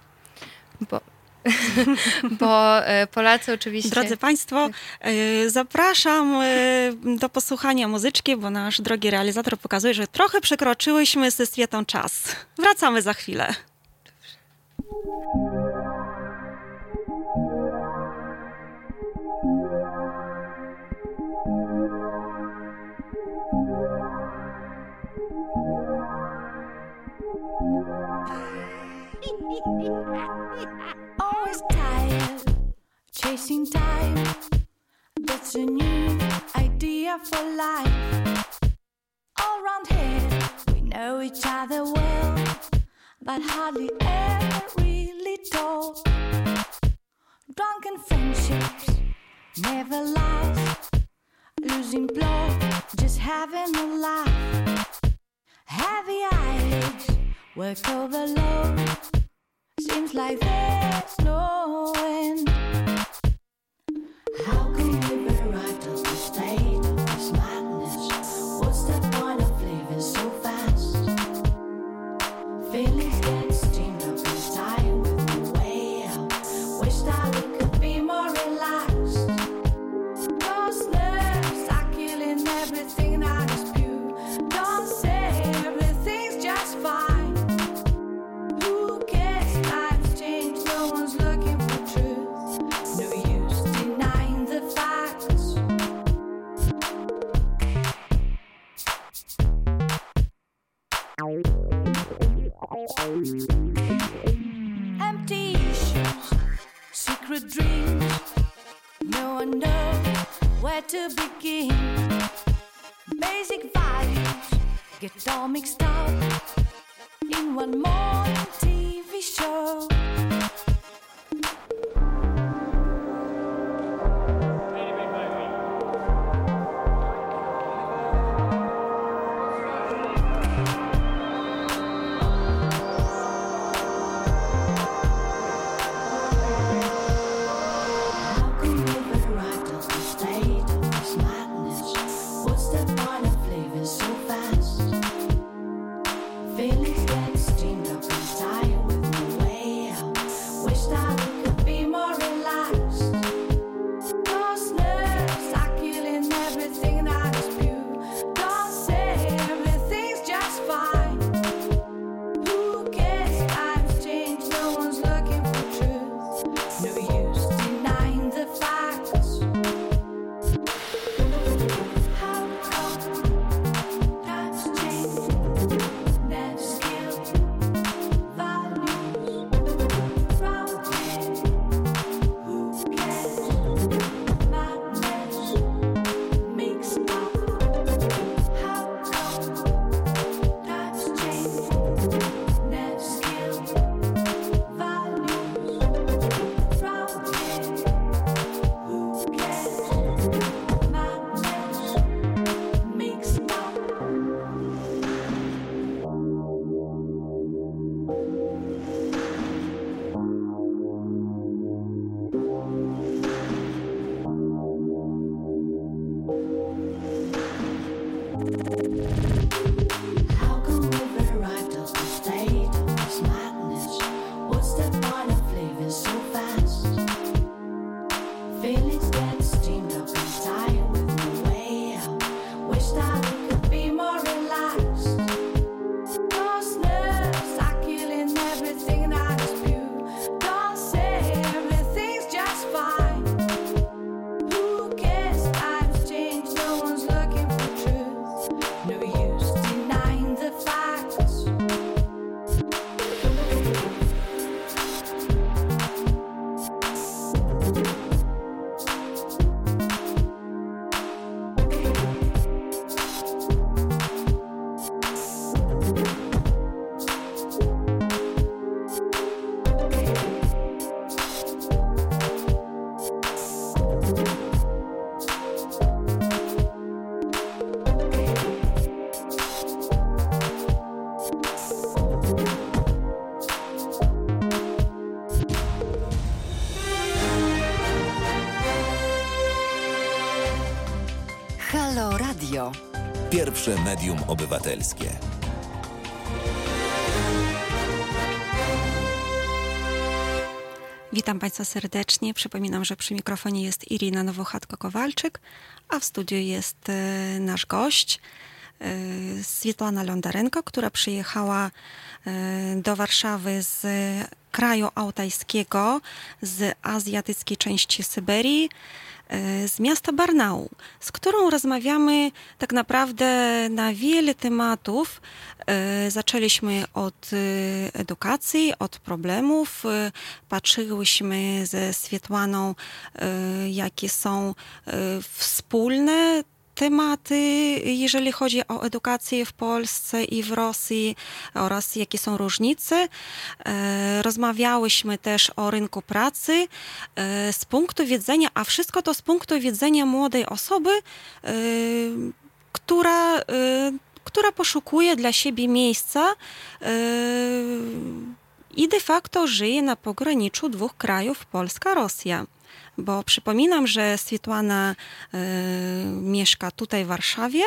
bo, bo e, Polacy oczywiście... Drodzy Państwo, y, zapraszam y, do posłuchania muzyczki, bo nasz drogi realizator pokazuje, że trochę przekroczyłyśmy ze Swietą czas. Wracamy za chwilę. Always tired, chasing time. That's a new idea for life. All round here, we know each other well, but hardly ever really talk. Drunken friendships never last. Losing plot, just having a laugh. Heavy eyes, work overload. Seems like there's no end. All mixed up Medium obywatelskie. Witam Państwa serdecznie. Przypominam, że przy mikrofonie jest Irina Nowochatko-Kowalczyk, a w studiu jest e, nasz gość e, Swietlana Londarenko, która przyjechała e, do Warszawy z kraju altajskiego, z azjatyckiej części Syberii, z miasta Barnau, z którą rozmawiamy tak naprawdę na wiele tematów. E, Zaczęliśmy od e, edukacji, od problemów. e, Patrzyłyśmy ze Swietłaną, e, jakie są e, wspólne tematy, jeżeli chodzi o edukację w Polsce i w Rosji oraz jakie są różnice. E, Rozmawiałyśmy też o rynku pracy e, z punktu widzenia, a wszystko to z punktu widzenia młodej osoby, e, która, która poszukuje dla siebie miejsca i de facto żyje na pograniczu dwóch krajów, Polska-Rosja. Bo przypominam, że Swietłana e, mieszka tutaj w Warszawie,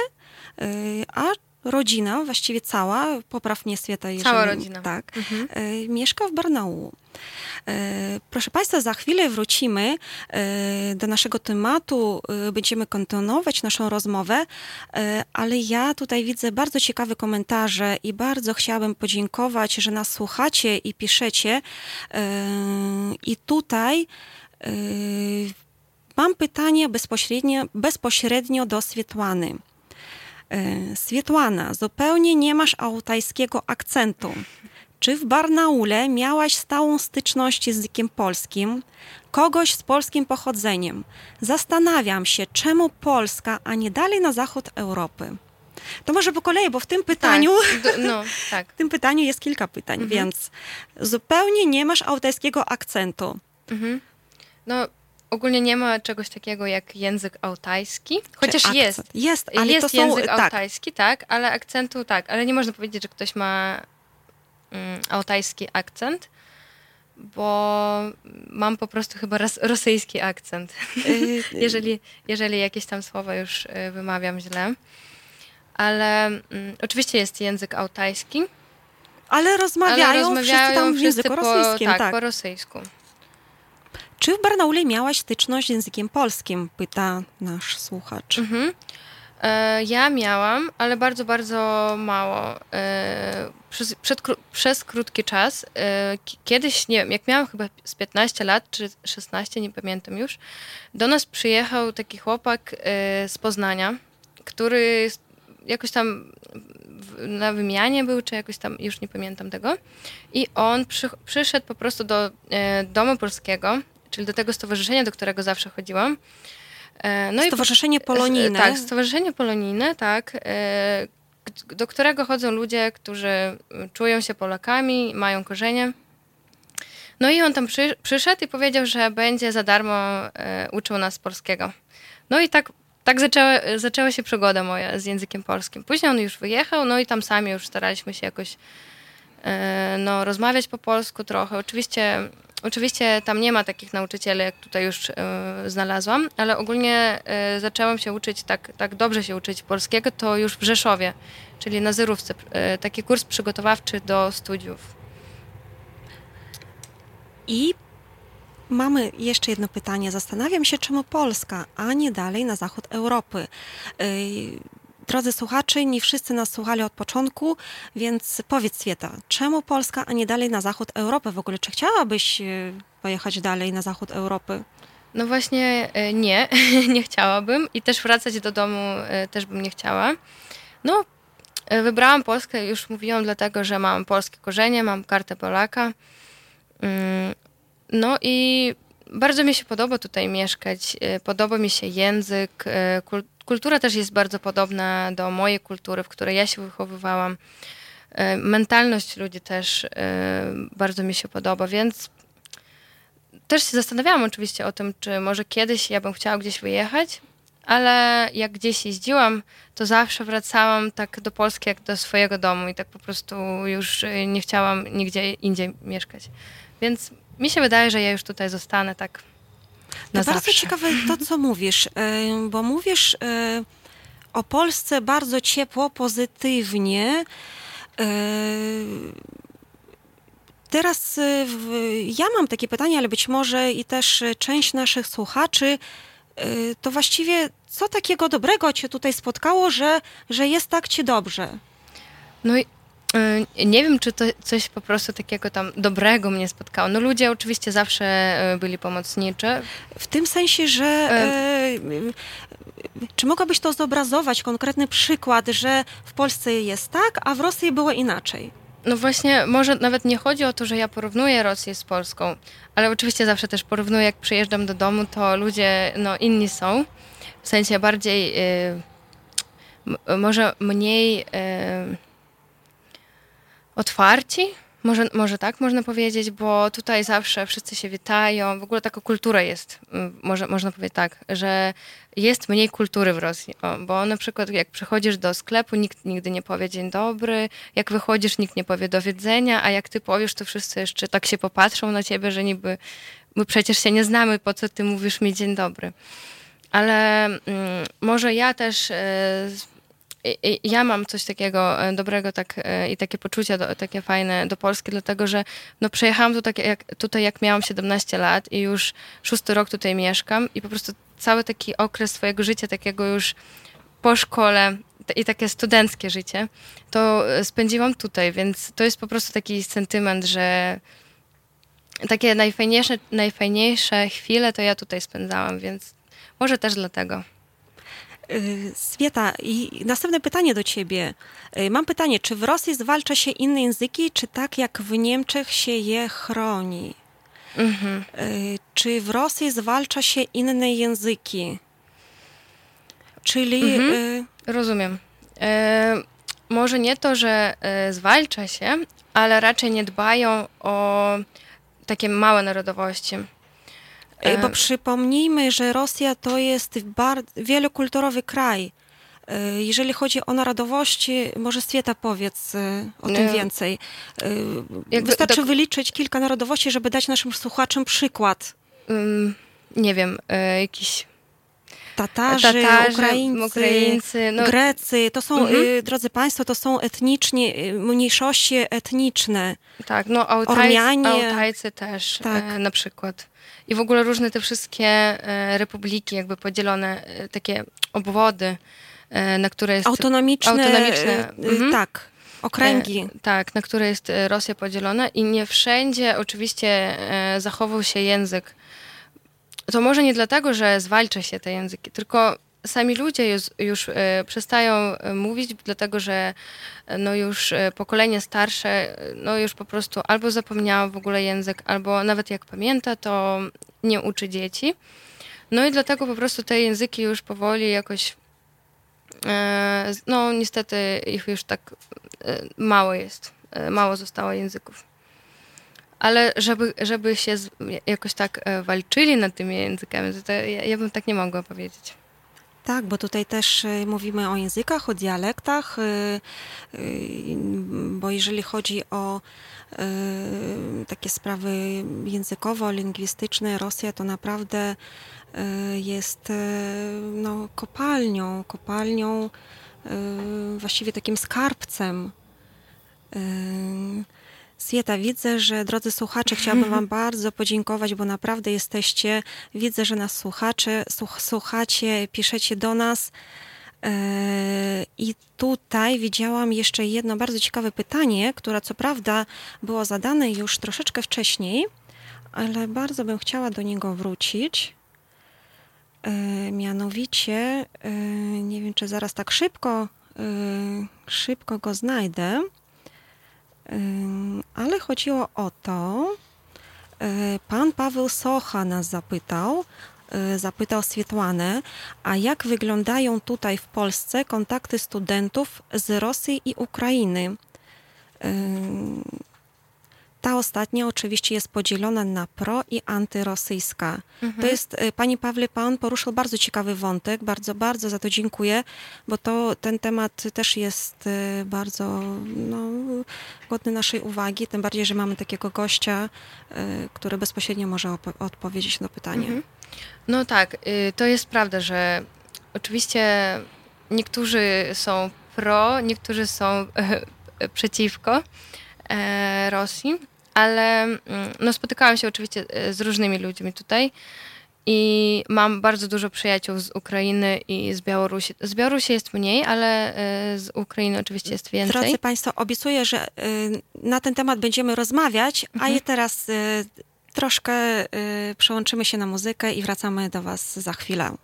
e, a rodzina, właściwie cała, popraw mnie Swieta, jeżeli... Cała rodzina. Tak, Mhm. e, mieszka w Barnaulu. E, Proszę Państwa, za chwilę wrócimy e, do naszego tematu, e, będziemy kontynuować naszą rozmowę, ale ja tutaj widzę bardzo ciekawe komentarze i bardzo chciałabym podziękować, że nas słuchacie i piszecie. I tutaj mam pytanie bezpośrednio, bezpośrednio do Swietłany. E, Swietłana, zupełnie nie masz altajskiego akcentu. Czy w Barnaule miałaś stałą styczność z językiem polskim? Kogoś z polskim pochodzeniem? Zastanawiam się, czemu Polska, a nie dalej na zachód Europy? To może po kolei, bo w tym pytaniu, Tak, no, tak. w tym pytaniu jest kilka pytań, Mhm. więc zupełnie nie masz altajskiego akcentu. Mhm. No, ogólnie nie ma czegoś takiego jak język altajski, chociaż Czy jest. akcent? Jest, ale jest to są... język tak, altajski, tak, ale akcentu tak, ale nie można powiedzieć, że ktoś ma mm, altajski akcent, bo mam po prostu chyba ros- rosyjski akcent, y, jeżeli, jeżeli jakieś tam słowa już y, wymawiam źle. Ale mm, oczywiście jest język altajski, ale rozmawiają, ale rozmawiają wszyscy tam w języku po, rosyjskim. tak, tak. po rosyjsku. Czy w Barnaule miałaś styczność z językiem polskim? Pyta nasz słuchacz. Mhm. E, ja miałam, ale bardzo, bardzo mało. E, przez, przed, przez krótki czas. E, ki- kiedyś, nie wiem, jak miałam chyba z 15 lat, czy 16, nie pamiętam już, do nas przyjechał taki chłopak e, z Poznania, który jakoś tam na wymianie był, czy jakoś tam, już nie pamiętam tego. I on przy, przyszedł po prostu do e, Domu Polskiego, czyli do tego stowarzyszenia, do którego zawsze chodziłam. E, No i po- Stowarzyszenie Polonijne. tak, Stowarzyszenie Polonijne, tak, e, do którego chodzą ludzie, którzy czują się Polakami, mają korzenie. No i on tam przy, przyszedł i powiedział, że będzie za darmo e, uczył nas polskiego. No i tak, tak zaczęła, zaczęła się przygoda moja z językiem polskim. Później on już wyjechał, no i tam sami już staraliśmy się jakoś e, no, rozmawiać po polsku trochę. Oczywiście, oczywiście tam nie ma takich nauczycieli, jak tutaj już e, znalazłam, ale ogólnie e, zaczęłam się uczyć, tak, tak dobrze się uczyć polskiego, to już w Rzeszowie, czyli na Zerówce, e, taki kurs przygotowawczy do studiów. I mamy jeszcze jedno pytanie. Zastanawiam się, czemu Polska, a nie dalej na zachód Europy. Drodzy słuchacze, nie wszyscy nas słuchali od początku, więc powiedz Swieta, czemu Polska, a nie dalej na zachód Europy? W ogóle, czy chciałabyś yy, pojechać dalej na zachód Europy? No właśnie e, nie, nie chciałabym i też wracać do domu e, też bym nie chciała. No, e, wybrałam Polskę, już mówiłam, dlatego, że mam polskie korzenie, mam kartę Polaka. Mm, No i bardzo mi się podoba tutaj mieszkać, e, podoba mi się język, e, kultura też jest bardzo podobna do mojej kultury, w której ja się wychowywałam. E, Mentalność ludzi też e, bardzo mi się podoba, więc też się zastanawiałam oczywiście o tym, czy może kiedyś ja bym chciała gdzieś wyjechać, ale jak gdzieś jeździłam, to zawsze wracałam tak do Polski jak do swojego domu i tak po prostu już y, nie chciałam nigdzie indziej mieszkać. Więc mi się wydaje, że ja już tutaj zostanę tak na To bardzo zawsze. ciekawe to, co mówisz, e, bo mówisz e, o Polsce bardzo ciepło, pozytywnie. E, Teraz ja mam takie pytanie, ale być może i też część naszych słuchaczy, to właściwie co takiego dobrego cię tutaj spotkało, że, że jest tak ci dobrze? No i nie wiem, czy to coś po prostu takiego tam dobrego mnie spotkało. No ludzie oczywiście zawsze y, byli pomocniczy. W tym sensie, że e, czy mogłabyś to zobrazować, konkretny przykład, że w Polsce jest tak, a w Rosji było inaczej? No właśnie, może nawet nie chodzi o to, że ja porównuję Rosję z Polską, ale oczywiście zawsze też porównuję, jak przyjeżdżam do domu, to ludzie no, inni są. W sensie bardziej, y, może mniej y, otwarci, może, może tak można powiedzieć, bo tutaj zawsze wszyscy się witają. W ogóle taka kultura jest, może, można powiedzieć tak, że jest mniej kultury w Rosji. O, bo na przykład jak przychodzisz do sklepu, nikt nigdy nie powie dzień dobry, jak wychodzisz, nikt nie powie do widzenia, a jak ty powiesz, to wszyscy jeszcze tak się popatrzą na ciebie, że niby my przecież się nie znamy, po co ty mówisz mi dzień dobry. Ale mm, może ja też i- ja mam coś takiego e, dobrego tak, e, i takie poczucie do, takie fajne do Polski, dlatego że no, przyjechałam tu tak jak, tutaj jak miałam 17 lat i już szósty rok tutaj mieszkam i po prostu cały taki okres swojego życia, takiego już po szkole i takie studenckie życie, to e, spędziłam tutaj, więc to jest po prostu taki sentyment, że takie najfajniejsze, najfajniejsze chwile to ja tutaj spędzałam, więc może też dlatego. Y, Swieta, i następne pytanie do ciebie. Y, Mam pytanie, czy w Rosji zwalcza się inne języki, czy tak jak w Niemczech się je chroni? Mhm. Y, Czy w Rosji zwalcza się inne języki? Czyli Mhm. y, Rozumiem. E, może nie to, że e, zwalcza się, ale raczej nie dbają o takie małe narodowości. Bo E, przypomnijmy, że Rosja to jest wielokulturowy kraj. Y, Jeżeli chodzi o narodowości, może Swieta powiedz y, o tym Nie. więcej. Wystarczy dok- wyliczyć kilka narodowości, żeby dać naszym słuchaczom przykład. nie wiem, e, jakiś Tatarzy, Tatarzy, Ukraińcy, Ukraińcy, no- Grecy, to są, Mhm. y, drodzy Państwo, to są etnicznie, y, mniejszości etniczne. Tak, no Altajcy, Ormianie. Altajcy też Tak. e, na przykład. I w ogóle różne te wszystkie e, republiki jakby podzielone, e, takie obwody, e, na które jest... Autonomiczne, Autonomiczne, mhm. tak, okręgi. Tak, na które jest Rosja podzielona i nie wszędzie oczywiście zachował się język. To może nie dlatego, że zwalcza się te języki, tylko sami ludzie już, już e, przestają e, mówić, dlatego że e, no już pokolenie starsze no już po prostu albo zapomniało w ogóle język, albo nawet jak pamięta, to nie uczy dzieci. No i dlatego po prostu te języki już powoli jakoś no niestety ich już tak mało jest. Mało zostało języków. Ale żeby, żeby się jakoś tak walczyli nad tymi językami, to, to ja, ja bym tak nie mogła powiedzieć. Tak, bo tutaj też y, mówimy o językach, o dialektach, y, y, bo jeżeli chodzi o takie sprawy językowo-lingwistyczne, Rosja to naprawdę jest no, kopalnią, kopalnią, właściwie takim skarbcem. Swieta, widzę, że drodzy słuchacze, chciałabym Wam bardzo podziękować, bo naprawdę jesteście, widzę, że nas słuchacze, słuch, słuchacie, piszecie do nas. Yy, I tutaj widziałam jeszcze jedno bardzo ciekawe pytanie, które co prawda było zadane już troszeczkę wcześniej, ale bardzo bym chciała do niego wrócić. Yy, Mianowicie, yy, nie wiem, czy zaraz tak szybko, szybko go znajdę. Ale chodziło o to, y, pan Paweł Socha nas zapytał, y, zapytał Swietłanę, a jak wyglądają tutaj w Polsce kontakty studentów z Rosji i Ukrainy? Ta ostatnia oczywiście jest podzielona na pro i antyrosyjska. Mhm. To jest, y, pani Pawle, pan poruszył bardzo ciekawy wątek. Bardzo, bardzo za to dziękuję, bo to, ten temat też jest y, bardzo no, godny naszej uwagi. Tym bardziej, że mamy takiego gościa, y, który bezpośrednio może odpowiedzieć na pytanie. Mhm. No tak, to jest prawda, że oczywiście niektórzy są pro, niektórzy są e, przeciwko. E, Rosji ale mm, no, spotykałam się oczywiście e, z różnymi ludźmi tutaj i mam bardzo dużo przyjaciół z Ukrainy i z Białorusi. Z Białorusi jest mniej, ale e, z Ukrainy oczywiście jest więcej. Drodzy Państwo, obiecuję, że e, na ten temat będziemy rozmawiać, mhm. a je teraz troszkę przełączymy się na muzykę i wracamy do Was za chwilę.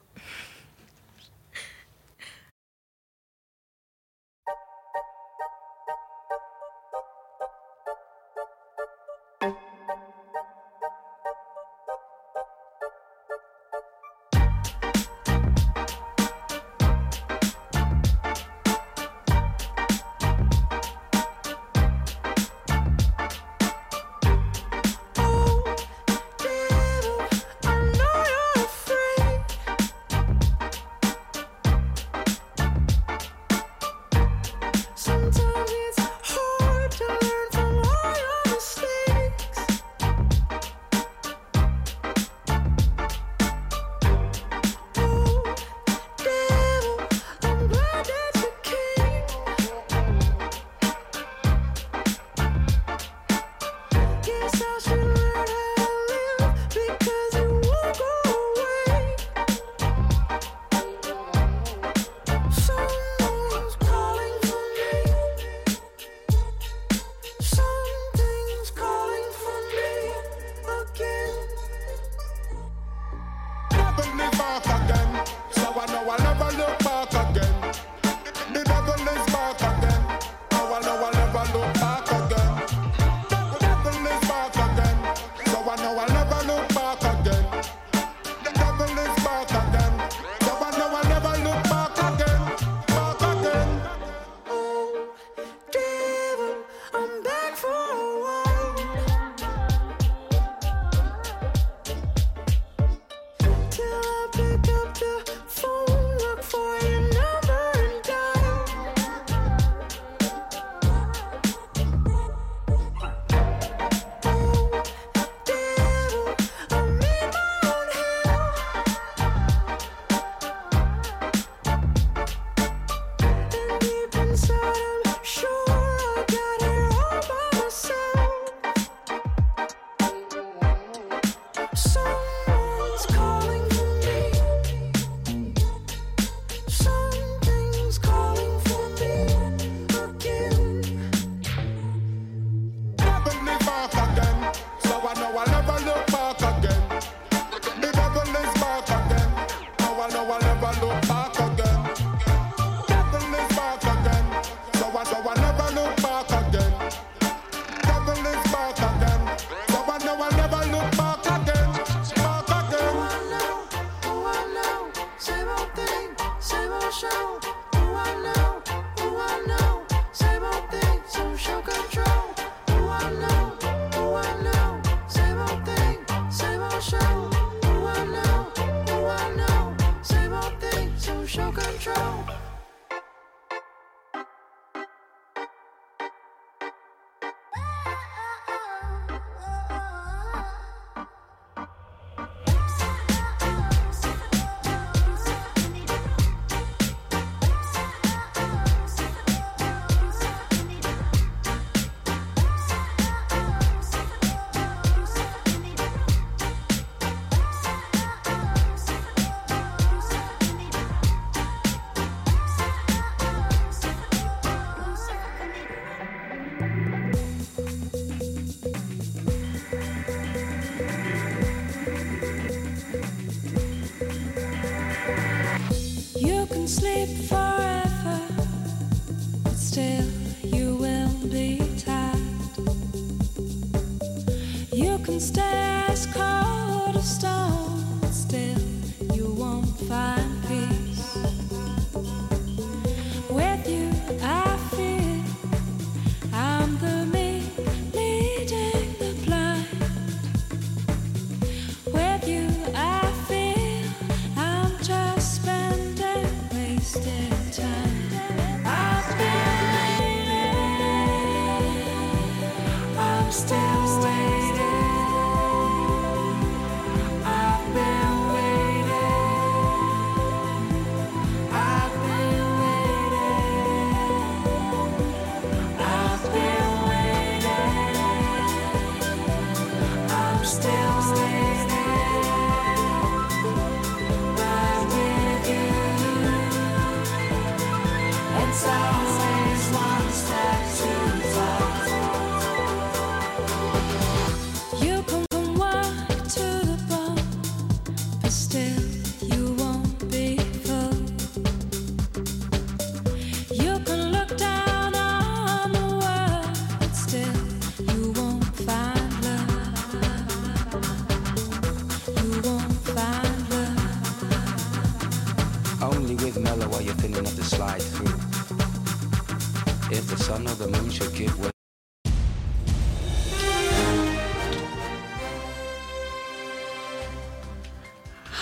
Apple me bark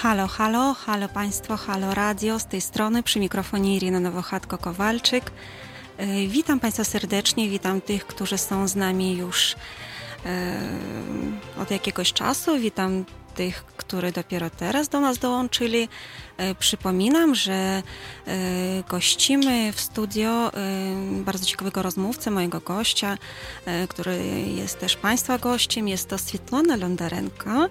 Halo, halo, halo Państwo, halo radio, z tej strony przy mikrofonie Irina Nowochatko-Kowalczyk. E, Witam Państwa serdecznie, witam tych, którzy są z nami już e, od jakiegoś czasu, witam tych, którzy dopiero teraz do nas dołączyli. E, Przypominam, że e, gościmy w studio e, bardzo ciekawego rozmówcę, mojego gościa, który jest też Państwa gościem. Jest to Swietlana Londarenko,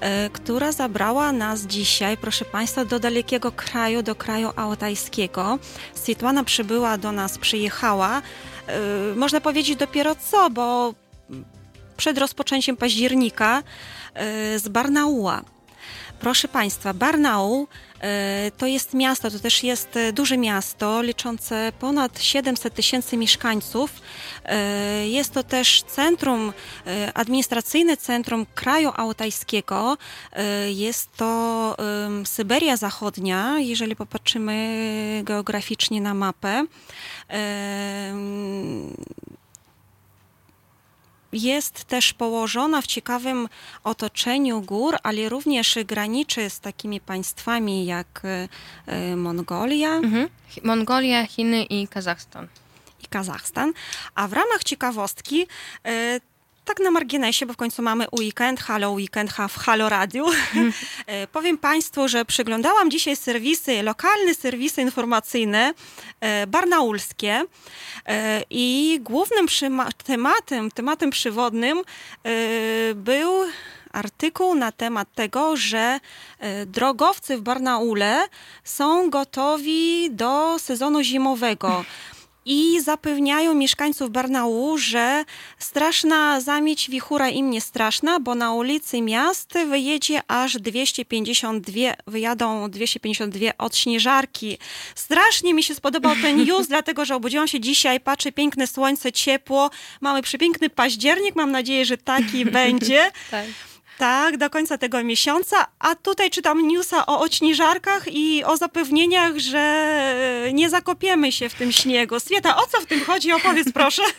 e, która zabrała nas dzisiaj, proszę Państwa, do dalekiego kraju, do kraju altajskiego. Swietlana przybyła do nas, przyjechała, można powiedzieć dopiero co, bo przed rozpoczęciem października z Barnaula. Proszę Państwa, Barnaul e, to jest miasto, to też jest e, duże miasto liczące ponad 700 tysięcy mieszkańców. E, Jest to też centrum, e, administracyjne centrum kraju altajskiego. E, Jest to Syberia Zachodnia, jeżeli popatrzymy geograficznie na mapę. Jest też położona w ciekawym otoczeniu gór, ale również graniczy z takimi państwami jak e, e, Mongolia Mhm. Mongolia, Chiny i Kazachstan. i Kazachstan. A w ramach ciekawostki, e, tak na marginesie, bo w końcu mamy weekend, Halo Weekend w Halo Radiu, e, powiem Państwu, że przyglądałam dzisiaj serwisy, lokalne serwisy informacyjne e, barnaulskie e, i głównym tematem, tematem przywodnym był artykuł na temat tego, że drogowcy w Barnaule są gotowi do sezonu zimowego. I zapewniają mieszkańców Barnaulu, że straszna zamieć wichura im nie straszna, bo na ulicy miast wyjedzie aż 252, wyjadą 252 odśnieżarki. Strasznie mi się spodobał ten news, dlatego że obudziłam się dzisiaj, patrzę, piękne słońce, ciepło, mamy przepiękny październik, mam nadzieję, że taki będzie. Tak. Tak, do końca tego miesiąca. A tutaj czytam newsa o odśnieżarkach i o zapewnieniach, że nie zakopiemy się w tym śniegu. Swieta, o co w tym chodzi? Opowiedz proszę.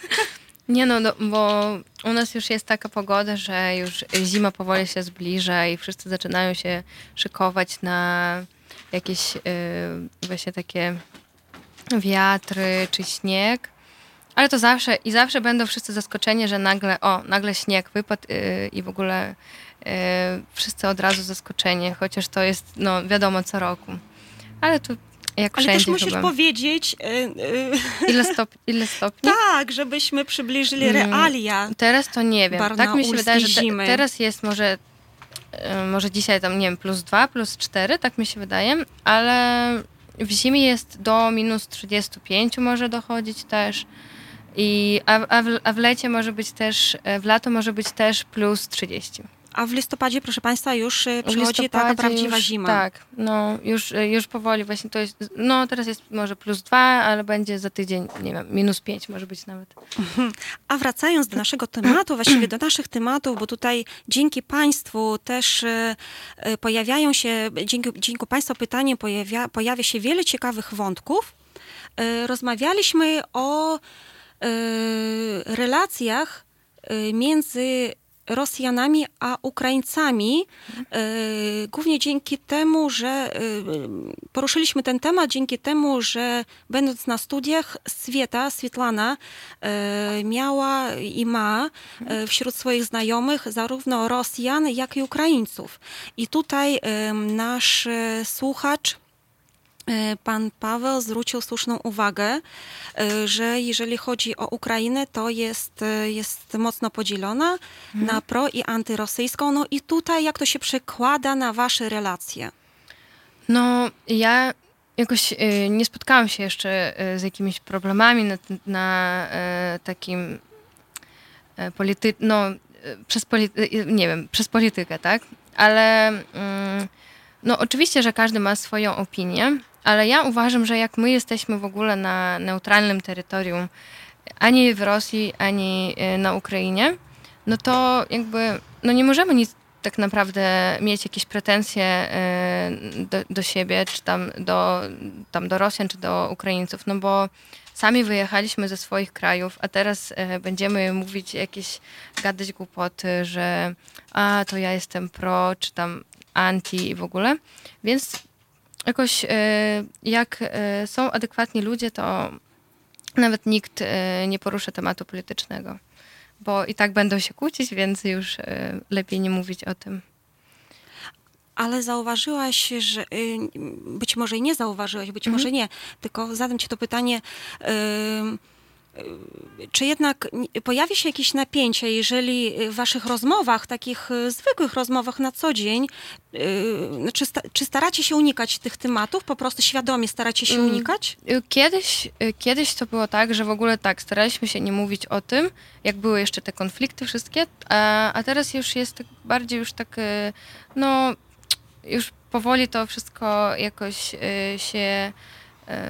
Nie no, no, bo u nas już jest taka pogoda, że już zima powoli się zbliża i wszyscy zaczynają się szykować na jakieś y, właśnie takie wiatry czy śnieg. Ale to zawsze i zawsze będą wszyscy zaskoczeni, że nagle, o, nagle śnieg wypadł y, i w ogóle y, wszyscy od razu zaskoczeni, chociaż to jest, no wiadomo, co roku. Ale tu jak Ale też musisz chyba. powiedzieć, y, y, Ile, stop, ile stopni? tak, żebyśmy przybliżyli Mm. realia. Teraz to nie wiem. Tak mi się wydaje, że te, teraz jest może, e, może dzisiaj tam, nie wiem, plus 2, plus 4, tak mi się wydaje, ale w zimie jest do minus 35 może dochodzić też. I, a, a, w, a w lecie może być też, e, w lato może być też plus 30. A w listopadzie, proszę Państwa, już W przychodzi taka prawdziwa już, zima. Tak, no już, e, już powoli właśnie to jest, no teraz jest może plus 2, ale będzie za tydzień, nie wiem, minus 5 może być nawet. A wracając do naszego tematu, właściwie do naszych tematów, bo tutaj dzięki Państwu też e, e, pojawiają się, dzięki, dzięki Państwa pytaniem pojawia, pojawia się wiele ciekawych wątków. E, Rozmawialiśmy o e, relacjach e, między Rosjanami a Ukraińcami, e, głównie dzięki temu, że poruszyliśmy ten temat, dzięki temu, że będąc na studiach, Swieta, Swietlana miała i ma wśród swoich znajomych zarówno Rosjan, jak i Ukraińców. I tutaj nasz słuchacz Pan Paweł zwrócił słuszną uwagę, e, że jeżeli chodzi o Ukrainę, to jest, e, jest mocno podzielona na pro i antyrosyjską. No i tutaj jak to się przekłada na wasze relacje? No, ja jakoś nie spotkałam się jeszcze z jakimiś problemami na, na takim polity... no, przez polity... nie wiem, przez politykę, tak? Ale mm, no oczywiście, że każdy ma swoją opinię, ale ja uważam, że jak my jesteśmy w ogóle na neutralnym terytorium, ani w Rosji, ani y, na Ukrainie, no to jakby no nie możemy nic tak naprawdę mieć jakieś pretensje y, do, do siebie, czy tam do, tam do Rosjan, czy do Ukraińców, no bo sami wyjechaliśmy ze swoich krajów, a teraz e, będziemy mówić jakieś, gadać głupoty, że a, to ja jestem pro, czy tam anti i w ogóle. Więc jakoś e, jak e, są adekwatni ludzie, to nawet nikt e, nie porusza tematu politycznego, bo i tak będą się kłócić, więc już lepiej nie mówić o tym. Ale zauważyłaś, że y, być może i nie zauważyłaś, być może nie, tylko zadam ci to pytanie. y, Czy jednak pojawi się jakieś napięcie, jeżeli w waszych rozmowach, takich y, zwykłych rozmowach na co dzień, y, znaczy sta, czy staracie się unikać tych tematów, po prostu świadomie staracie się Mm. unikać? Y, Kiedyś, y, kiedyś to było tak, że w ogóle tak, staraliśmy się nie mówić o tym, jak były jeszcze te konflikty wszystkie, a, a teraz już jest tak bardziej już tak, y, no już powoli to wszystko jakoś y, się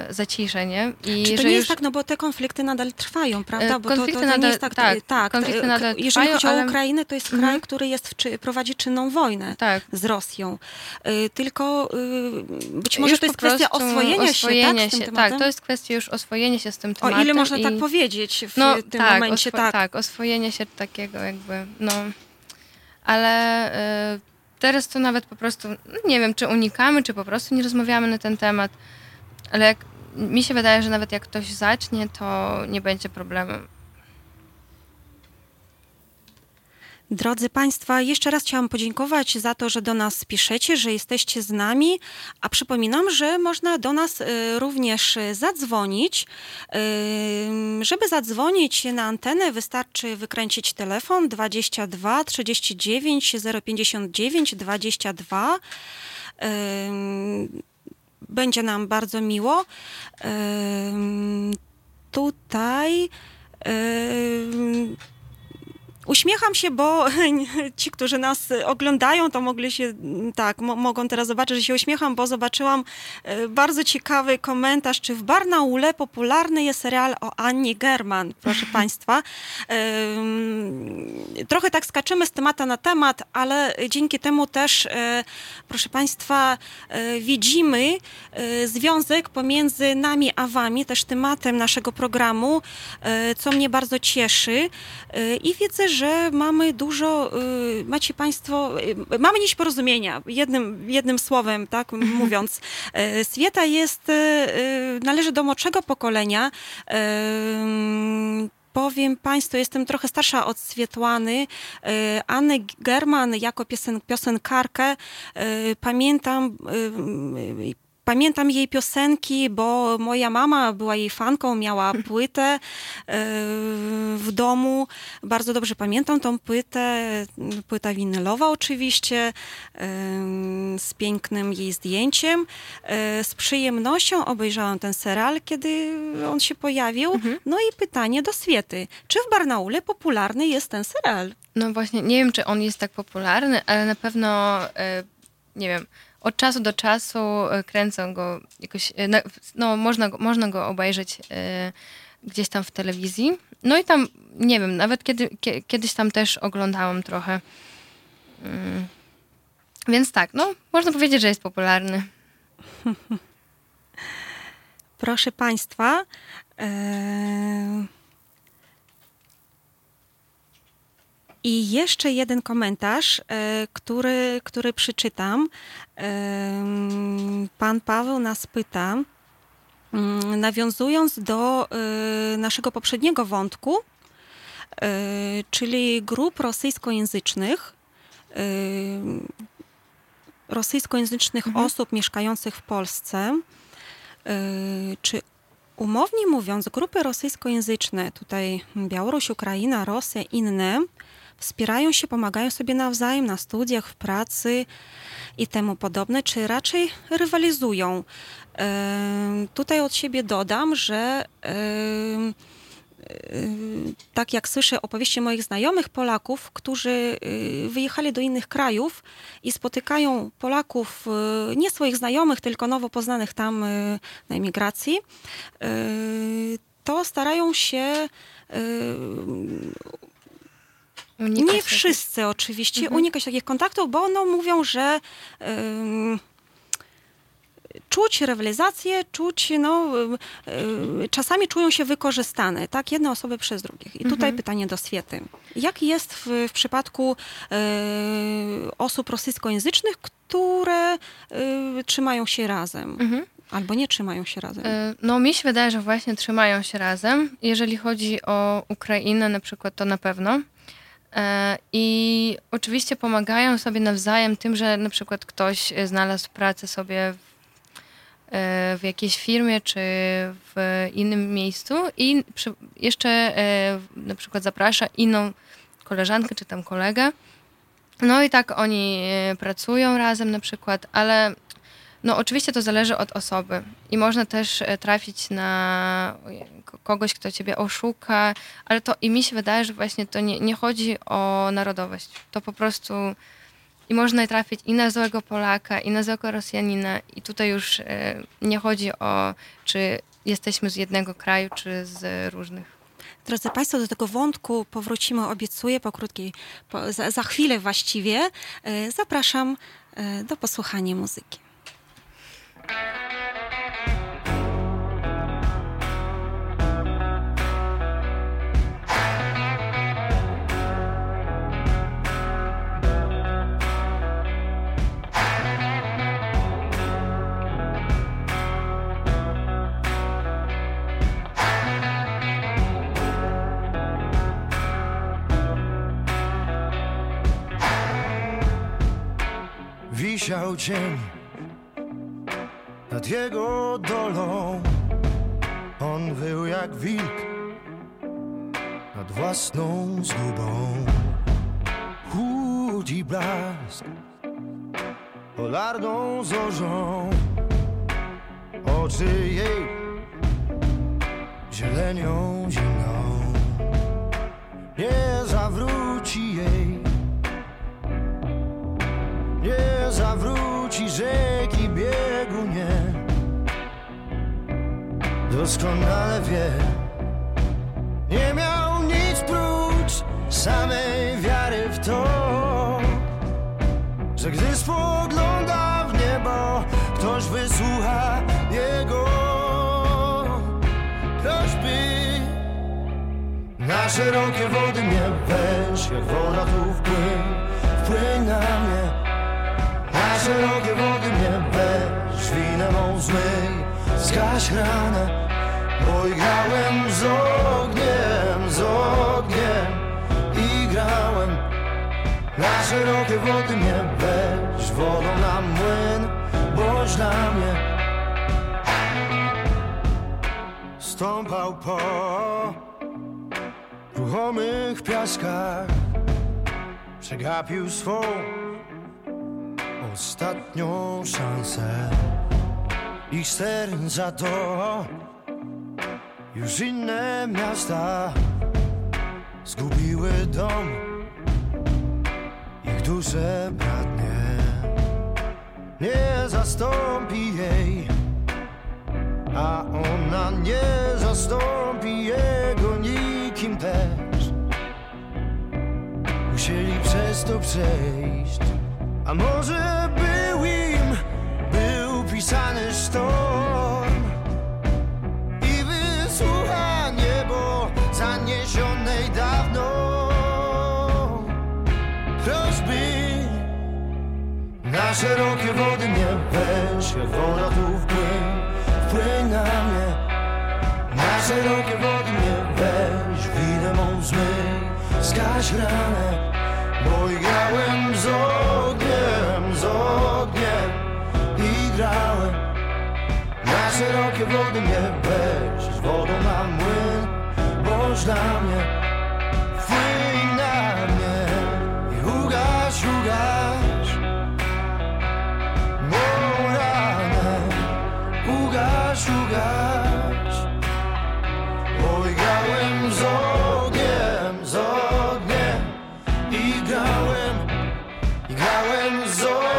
y, zacisza, nie? I Czy to że nie jest tak, no bo te konflikty nadal trwają, prawda? E, Bo to, to, konflikty to nie nadal- jest tak, tak, tak konflikty nadal jeżeli trwają, chodzi o ale- Ukrainę, to jest kraj, Mhm. który jest czy, prowadzi czynną wojnę Tak. z Rosją. Y, Tylko y, być może Już to jest kwestia oswojenia, oswojenia się, tak, z tym się? Tak, to jest kwestia już oswojenia się z tym O tematem. ile można i... tak powiedzieć w no, tym tak, momencie, tak. tak, oswojenie się takiego jakby, no. Ale y, teraz to nawet po prostu, no, nie wiem, czy unikamy, czy po prostu nie rozmawiamy na ten temat, ale jak, mi się wydaje, że nawet jak ktoś zacznie, to nie będzie problemu. Drodzy Państwa, jeszcze raz chciałam podziękować za to, że do nas piszecie, że jesteście z nami, a przypominam, że można do nas y, również y, zadzwonić. Ym, Żeby zadzwonić na antenę, wystarczy wykręcić telefon 22 39 059 22. Będzie nam bardzo miło. Tutaj. Uśmiecham się, bo ci, którzy nas oglądają, to mogli się, mm, tak, mo- mogą teraz zobaczyć, że się uśmiecham, bo zobaczyłam e, bardzo ciekawy komentarz, czy w Barnaule popularny jest serial o Annie German, proszę Państwa. Trochę tak skaczymy z tematu na temat, ale dzięki temu też, e, proszę Państwa, e, widzimy związek pomiędzy nami a Wami, też tematem naszego programu, co mnie bardzo cieszy. I widzę, że mamy dużo, e, macie Państwo, e, mamy nić porozumienia, jednym, jednym słowem, tak mówiąc. E, Swieta jest, należy do młodszego pokolenia. Powiem Państwu, jestem trochę starsza od Swietłany. Annę German jako piosen, piosenkarkę pamiętam. Pamiętam jej piosenki, bo moja mama była jej fanką, miała płytę e, w domu. Bardzo dobrze pamiętam tą płytę, płyta winylowa oczywiście, e, z pięknym jej zdjęciem. E, Z przyjemnością obejrzałam ten serial, kiedy on się pojawił. No i pytanie do Swiety. Czy w Barnaule popularny jest ten serial? No właśnie, nie wiem, czy on jest tak popularny, ale na pewno, nie wiem, od czasu do czasu e, kręcą go jakoś, e, no można go, można go obejrzeć e, gdzieś tam w telewizji. No i tam, nie wiem, nawet kiedy, kie, kiedyś tam też oglądałam trochę. Mm. Więc tak, no, można powiedzieć, że jest popularny. Proszę Państwa. e, I jeszcze jeden komentarz, e, który, który przeczytam. Em, Pan Paweł nas pyta, mm, nawiązując do e, naszego poprzedniego wątku, e, czyli grup rosyjskojęzycznych, e, rosyjskojęzycznych osób mieszkających w Polsce, czy umownie mówiąc, grupy rosyjskojęzyczne, tutaj Białoruś, Ukraina, Rosja, inne, wspierają się, pomagają sobie nawzajem na studiach, w pracy i temu podobne, czy raczej rywalizują? Tutaj od siebie dodam, że tak jak słyszę opowieści moich znajomych Polaków, którzy y, wyjechali do innych krajów i spotykają Polaków, y, nie swoich znajomych, tylko nowo poznanych tam y, na emigracji, to starają się Unikać nie takich- wszyscy oczywiście unikać takich kontaktów, bo no mówią, że ym, czuć rywalizację, czuć, no, y, czasami czują się wykorzystane, tak, jedne osoby przez drugich. I tutaj pytanie do Swiety. Jak jest w, w przypadku y, osób rosyjskojęzycznych, które y, trzymają się razem? Albo nie trzymają się razem. E, No, mi się wydaje, że właśnie trzymają się razem. Jeżeli chodzi o Ukrainę na przykład, to na pewno. E, I oczywiście pomagają sobie nawzajem tym, że na przykład ktoś e, znalazł pracę sobie w, e, w jakiejś firmie czy w innym miejscu i przy, jeszcze na przykład zaprasza inną koleżankę czy tam kolegę. No i tak oni pracują razem na przykład, ale no oczywiście to zależy od osoby i można też e, trafić na ko- kogoś, kto ciebie oszuka, ale to i mi się wydaje, że właśnie to nie, nie chodzi o narodowość. To po prostu i można trafić i na złego Polaka, i na złego Rosjanina i tutaj już e, nie chodzi o czy jesteśmy z jednego kraju, czy z różnych. Drodzy Państwo, do tego wątku powrócimy, obiecuję, po krótkiej, po, za, za chwilę właściwie. E, Zapraszam do posłuchania muzyki. Ciao, Jim. Nad jego dolą. On wył jak wilk nad własną zgubą. Chłódzi blask polarną zorzą. Oczy jej zielenią zimną. Nie zawróci jej nie zawróci rzeki biegu, nie. Doskonale wie, nie miał nic prócz samej wiary w to, że gdy spogląda w niebo, ktoś wysłucha jego prośby. Na szerokie wody mnie weź, jak woda tu wpłyń, wpłyń na mnie. Na szerokie wody mnie weź, winę mą zmyj, zgaś ranę, bo igrałem z ogniem, z ogniem i grałem. Na szerokie wody mnie weź, wodą na młyn, bądź dla mnie. Stąpał po ruchomych piaskach, przegapił swą ostatnią szansę. Ich serca to już inne miasta zgubiły dom, ich duże bratnie. Nie zastąpi jej, a ona nie zastąpi jego nikim też. Musieli przez to przejść. A może był im, był pisany sztorm. I wysłucha niebo zaniesionej dawno. Prośby na szerokie wody mnie weź Jak tu wpłyń, wpłyń na mnie. Na szerokie wody mnie weź Winę mą zmyj, zgaś ranę bo grałem z ogniem, z ogniem grałem Na szerokie wody mnie weź, wodą na młyn. Bądź dla mnie, wpłyń na mnie I ugaś, ugaś. Mą ranę Ugaś, ugaś. Bo grałem z ogniem, z ogniem i grałem, i grałem z ogniem,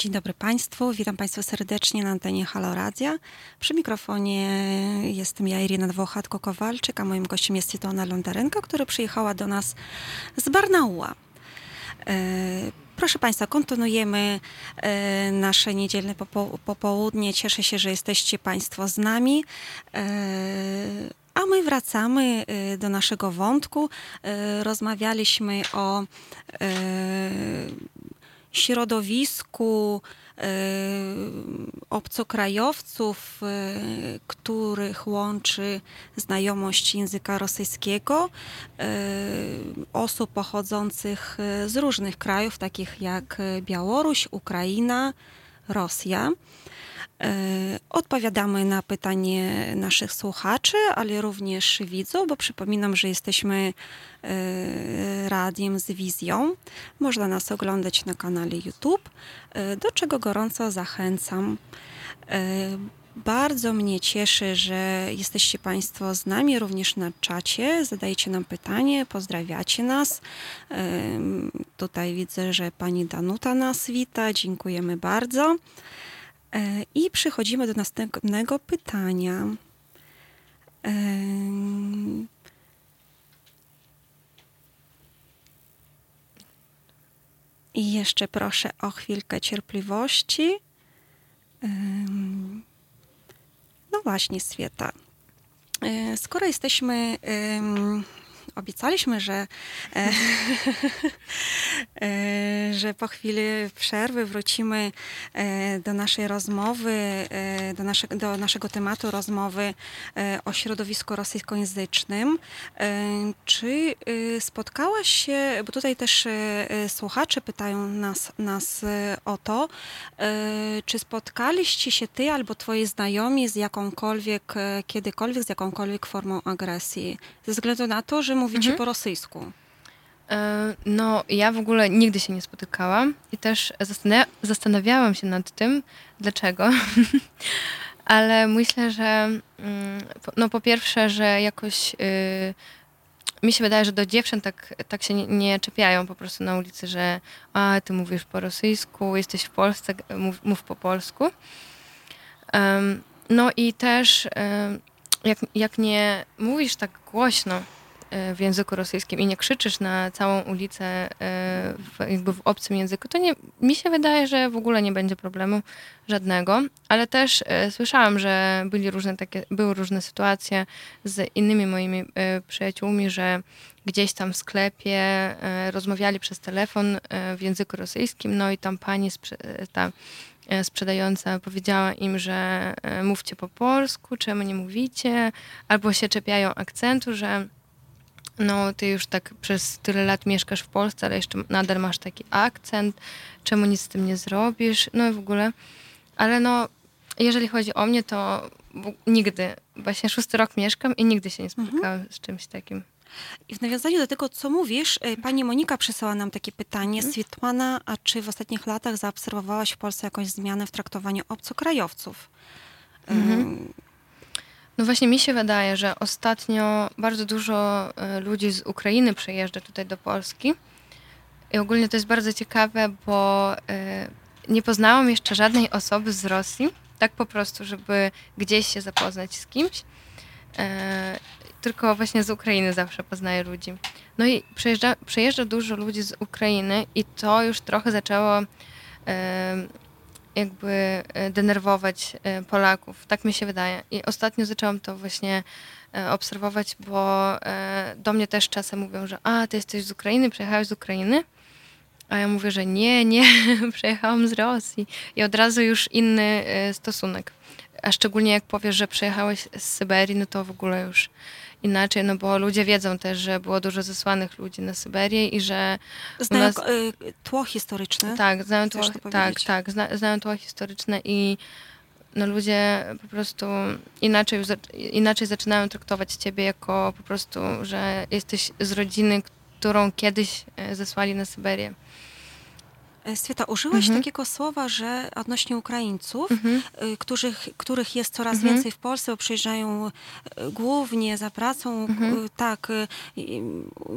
Dzień dobry Państwu, witam Państwa serdecznie na antenie Halo Radia. Przy mikrofonie jestem ja, Irina Dwochatko-Kowalczyk, a moim gościem jest Svetlana Londarenko, która przyjechała do nas z Barnaula. E, Proszę Państwa, kontynuujemy e, nasze niedzielne popo- popołudnie. Cieszę się, że jesteście Państwo z nami. E, A my wracamy do naszego wątku. Rozmawialiśmy o środowisku e, obcokrajowców, e, których łączy znajomość języka rosyjskiego, e, osób pochodzących z różnych krajów, takich jak Białoruś, Ukraina, Rosja. E, Odpowiadamy na pytanie naszych słuchaczy, ale również widzów, bo przypominam, że jesteśmy e, radiem z wizją. Można nas oglądać na kanale YouTube, e, do czego gorąco zachęcam. Bardzo mnie cieszy, że jesteście Państwo z nami również na czacie. Zadajecie nam pytanie, pozdrawiacie nas. Tutaj widzę, że pani Danuta nas wita. Dziękujemy bardzo. E, I przechodzimy do następnego pytania. Em, I jeszcze proszę o chwilkę cierpliwości. Em, No właśnie, Swieta. E, Skoro jesteśmy, obiecaliśmy, że, e, e, że po chwili przerwy wrócimy e, do naszej rozmowy, do, nasze, do naszego tematu rozmowy o środowisku rosyjskojęzycznym. Czy spotkałaś się, bo tutaj też słuchacze pytają nas, nas o to, czy spotkaliście się ty albo twoi znajomi z jakąkolwiek, kiedykolwiek z jakąkolwiek formą agresji? Ze względu na to, że mówicie po rosyjsku. E, No, ja w ogóle nigdy się nie spotykałam i też zastana- zastanawiałam się nad tym, dlaczego. Ale myślę, że mm, po- no po pierwsze, że jakoś y, mi się wydaje, że do dziewczyn tak, tak się nie, nie czepiają po prostu na ulicy, że a, ty mówisz po rosyjsku, jesteś w Polsce, mów, mów po polsku. Em, no i też jak, jak nie mówisz tak głośno w języku rosyjskim i nie krzyczysz na całą ulicę e, w, jakby w obcym języku, to nie, mi się wydaje, że w ogóle nie będzie problemu żadnego, ale też e, słyszałam, że byli różne takie, były różne sytuacje z innymi moimi e, przyjaciółmi, że gdzieś tam w sklepie rozmawiali przez telefon w języku rosyjskim, no i tam pani ta sprzedająca powiedziała im, że mówcie po polsku, czemu nie mówicie, albo się czepiają akcentu, że no ty już tak przez tyle lat mieszkasz w Polsce, ale jeszcze nadal masz taki akcent, czemu nic z tym nie zrobisz, no i w ogóle. Ale no, jeżeli chodzi o mnie, to nigdy, właśnie szósty rok mieszkam i nigdy się nie spotykałam z czymś takim. I w nawiązaniu do tego, co mówisz, e, pani Monika przysłała nam takie pytanie. Swietłana, a czy w ostatnich latach zaobserwowałaś w Polsce jakąś zmianę w traktowaniu obcokrajowców? Em, No właśnie mi się wydaje, że ostatnio bardzo dużo e, ludzi z Ukrainy przyjeżdża tutaj do Polski. I ogólnie to jest bardzo ciekawe, bo e, nie poznałam jeszcze żadnej osoby z Rosji, tak po prostu, żeby gdzieś się zapoznać z kimś. E, tylko właśnie z Ukrainy zawsze poznaję ludzi. No i przyjeżdża, przyjeżdża dużo ludzi z Ukrainy i to już trochę zaczęło jakby e, denerwować e, Polaków. Tak mi się wydaje. I ostatnio zaczęłam to właśnie e, obserwować, bo do mnie też czasem mówią, że a, ty jesteś z Ukrainy, przyjechałeś z Ukrainy. A ja mówię, że nie, nie, przyjechałam z Rosji. I od razu już inny stosunek. A szczególnie jak powiesz, że przyjechałeś z Syberii, no to w ogóle już inaczej, no bo ludzie wiedzą też, że było dużo zesłanych ludzi na Syberię i że Znają nas... y, tło historyczne. Tak, znają tło, tak, tak, zna, znają tło historyczne i no ludzie po prostu inaczej, inaczej zaczynają traktować ciebie jako po prostu, że jesteś z rodziny, którą kiedyś e, zesłali na Syberię. E, Sweta, użyłaś Mhm. takiego słowa, że odnośnie Ukraińców, Mhm. y, których, których jest coraz Mhm. więcej w Polsce, bo przyjeżdżają y, głównie za pracą. Mhm. Tak,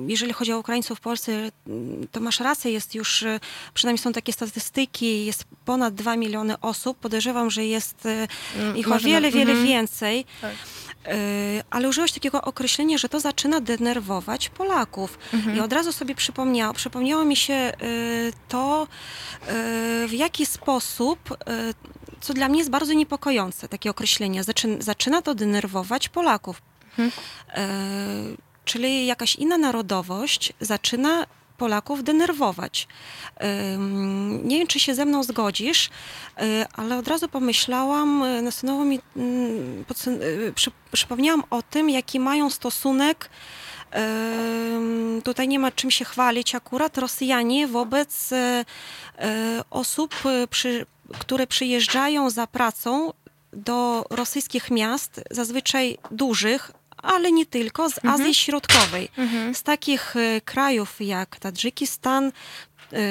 jeżeli chodzi o Ukraińców w Polsce, to masz rację, jest już, przynajmniej są takie statystyki, jest ponad 2 miliony osób. Podejrzewam, że jest Mm, ich o wiele, wiele mhm. więcej. Tak. Y, Ale użyłaś takiego określenia, że to zaczyna denerwować Polaków. Mhm. I od razu sobie przypomniało, przypomniało mi się y, to, y, w jaki sposób, co dla mnie jest bardzo niepokojące, takie określenie, zaczyna, to denerwować Polaków. Mhm. Czyli jakaś inna narodowość zaczyna Polaków denerwować. Nie wiem, czy się ze mną zgodzisz, y, ale od razu pomyślałam, y, nasunęło mi, mm, y, przy, przypomniałam o tym, jaki mają stosunek Tutaj nie ma czym się chwalić akurat Rosjanie wobec osób, przy, które przyjeżdżają za pracą do rosyjskich miast, zazwyczaj dużych, ale nie tylko, z Azji Środkowej. Mhm. Z takich e, krajów jak Tadżykistan, e,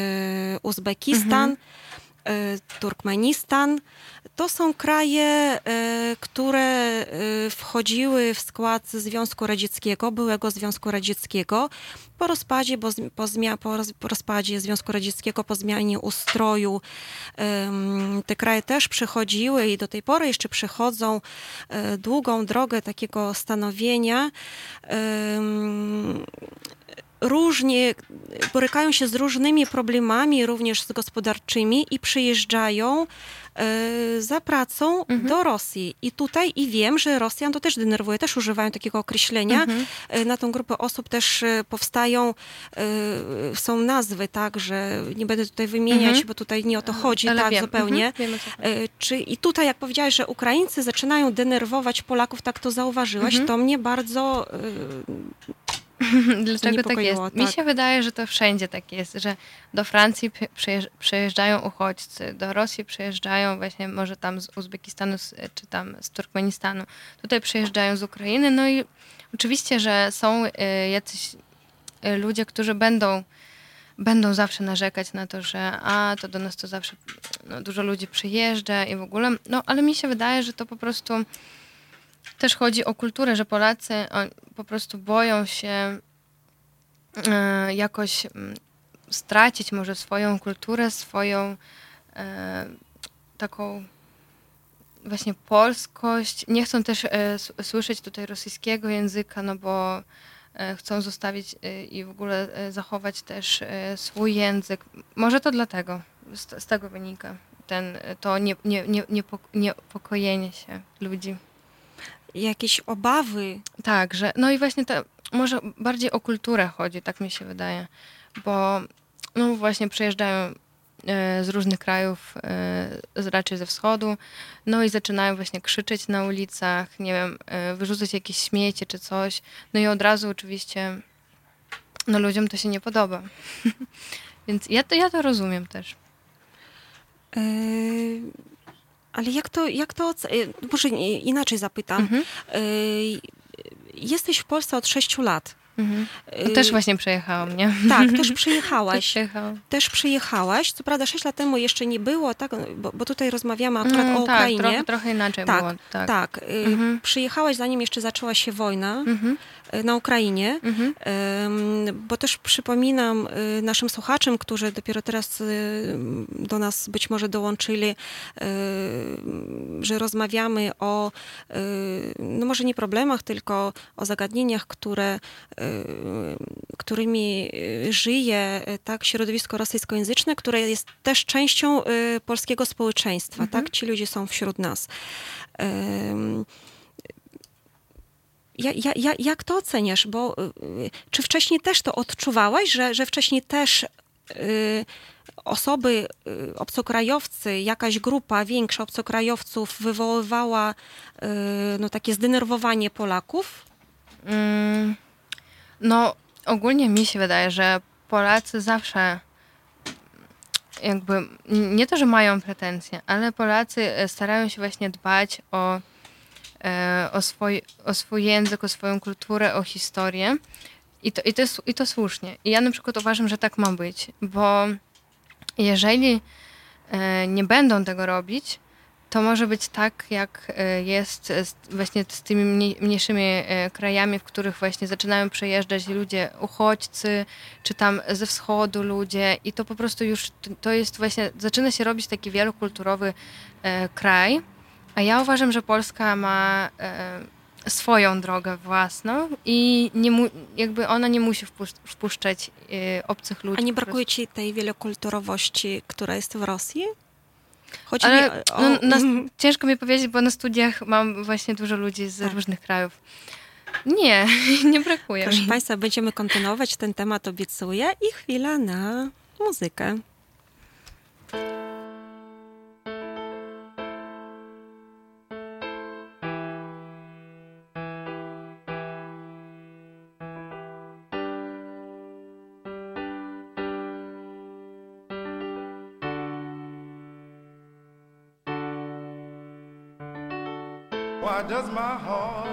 Uzbekistan, e, Turkmenistan. To są kraje, e, które e, wchodziły w skład Związku Radzieckiego, byłego Związku Radzieckiego. Po rozpadzie, bo, po, zmia, po, roz, po rozpadzie Związku Radzieckiego, po zmianie ustroju, te kraje też przechodziły i do tej pory jeszcze przechodzą e, długą drogę takiego stanowienia. Różnie borykają się z różnymi problemami, również z gospodarczymi i przyjeżdżają e, za pracą do Rosji. I tutaj i wiem, że Rosjan to też denerwuje, też używają takiego określenia. E, Na tą grupę osób też e, powstają, są nazwy, tak, że nie będę tutaj wymieniać, Mhm. bo tutaj nie o to chodzi, Ale tak wiem. zupełnie. Mhm. Czy i tutaj, jak powiedziałaś, że Ukraińcy zaczynają denerwować Polaków, tak to zauważyłaś, Mhm. to mnie bardzo Dlaczego tak jest? Mi tak. się wydaje, że to wszędzie tak jest, że do Francji przyjeżdżają uchodźcy, do Rosji przyjeżdżają właśnie może tam z Uzbekistanu czy tam z Turkmenistanu. Tutaj przyjeżdżają z Ukrainy, no i oczywiście, że są y, jacyś y, ludzie, którzy będą będą zawsze narzekać na to, że a, to do nas to zawsze no, dużo ludzi przyjeżdża i w ogóle, no ale mi się wydaje, że to po prostu też chodzi o kulturę, że Polacy po prostu boją się e, jakoś mm, stracić może swoją kulturę, swoją e, taką właśnie polskość. Nie chcą też e, słyszeć tutaj rosyjskiego języka, no bo chcą zostawić i w ogóle zachować też swój język. Może to dlatego, z, tego wynika ten, to nie, nie, nie, niepokojenie się ludzi. Jakieś obawy. Tak, że no i właśnie to może bardziej o kulturę chodzi, tak mi się wydaje, bo no właśnie przyjeżdżają e, z różnych krajów, e, z, raczej ze wschodu, no i zaczynają właśnie krzyczeć na ulicach, nie wiem, e, wyrzucać jakieś śmiecie czy coś, no i od razu oczywiście no ludziom to się nie podoba. Więc ja to, ja to rozumiem też. Yy, ale jak to, jak to, yy, może inaczej zapytam. Mhm. Yy, jesteś w Polsce od sześciu lat. Mhm. No Yy, też właśnie przejechałam, nie? Tak, też Też przyjechałaś. przyjechałam. Też przyjechałaś. Co prawda sześć lat temu jeszcze nie było, tak, bo, bo tutaj rozmawiamy akurat Mm, o tak, Ukrainie. trochę, trochę inaczej Tak, było. Tak. Tak, Mhm. przyjechałaś zanim jeszcze zaczęła się wojna Mhm. Yy, na Ukrainie. Mhm. Bo też przypominam y, naszym słuchaczom, którzy dopiero teraz y, do nas być może dołączyli, że rozmawiamy o, no może nie problemach, tylko o zagadnieniach, które, którymi żyje tak, środowisko rosyjskojęzyczne, które jest też częścią polskiego społeczeństwa. Tak? Ci ludzie są wśród nas. Ym, ja, ja, ja, jak to oceniasz? Bo y, czy wcześniej też to odczuwałaś, że, że wcześniej też y, osoby, y, obcokrajowcy, jakaś grupa większa obcokrajowców wywoływała no, takie zdenerwowanie Polaków? Mm, no, ogólnie mi się wydaje, że Polacy zawsze jakby, nie to, że mają pretensje, ale Polacy e, starają się właśnie dbać o, o, swój, o swój język, o swoją kulturę, o historię. I to, i, to I to słusznie. I ja na przykład uważam, że tak ma być, bo jeżeli e, nie będą tego robić, to może być tak, jak e, jest właśnie z tymi mniej- mniejszymi e, krajami, w których właśnie zaczynają przejeżdżać ludzie, uchodźcy, czy tam ze wschodu ludzie i to po prostu już, to- jest właśnie, zaczyna się robić taki wielokulturowy e, kraj, a ja uważam, że Polska ma e, swoją drogę własną i nie mu, jakby ona nie musi wpusz- wpuszczać e, obcych ludzi. A nie brakuje ci tej wielokulturowości, która jest w Rosji? Chodzi Ale mi o... no, na, ciężko mi powiedzieć, bo na studiach mam właśnie dużo ludzi z Tak. różnych krajów. Nie, nie brakuje Proszę mi. Państwa, będziemy kontynuować ten temat, obiecuję. I chwila na muzykę. Why does my heart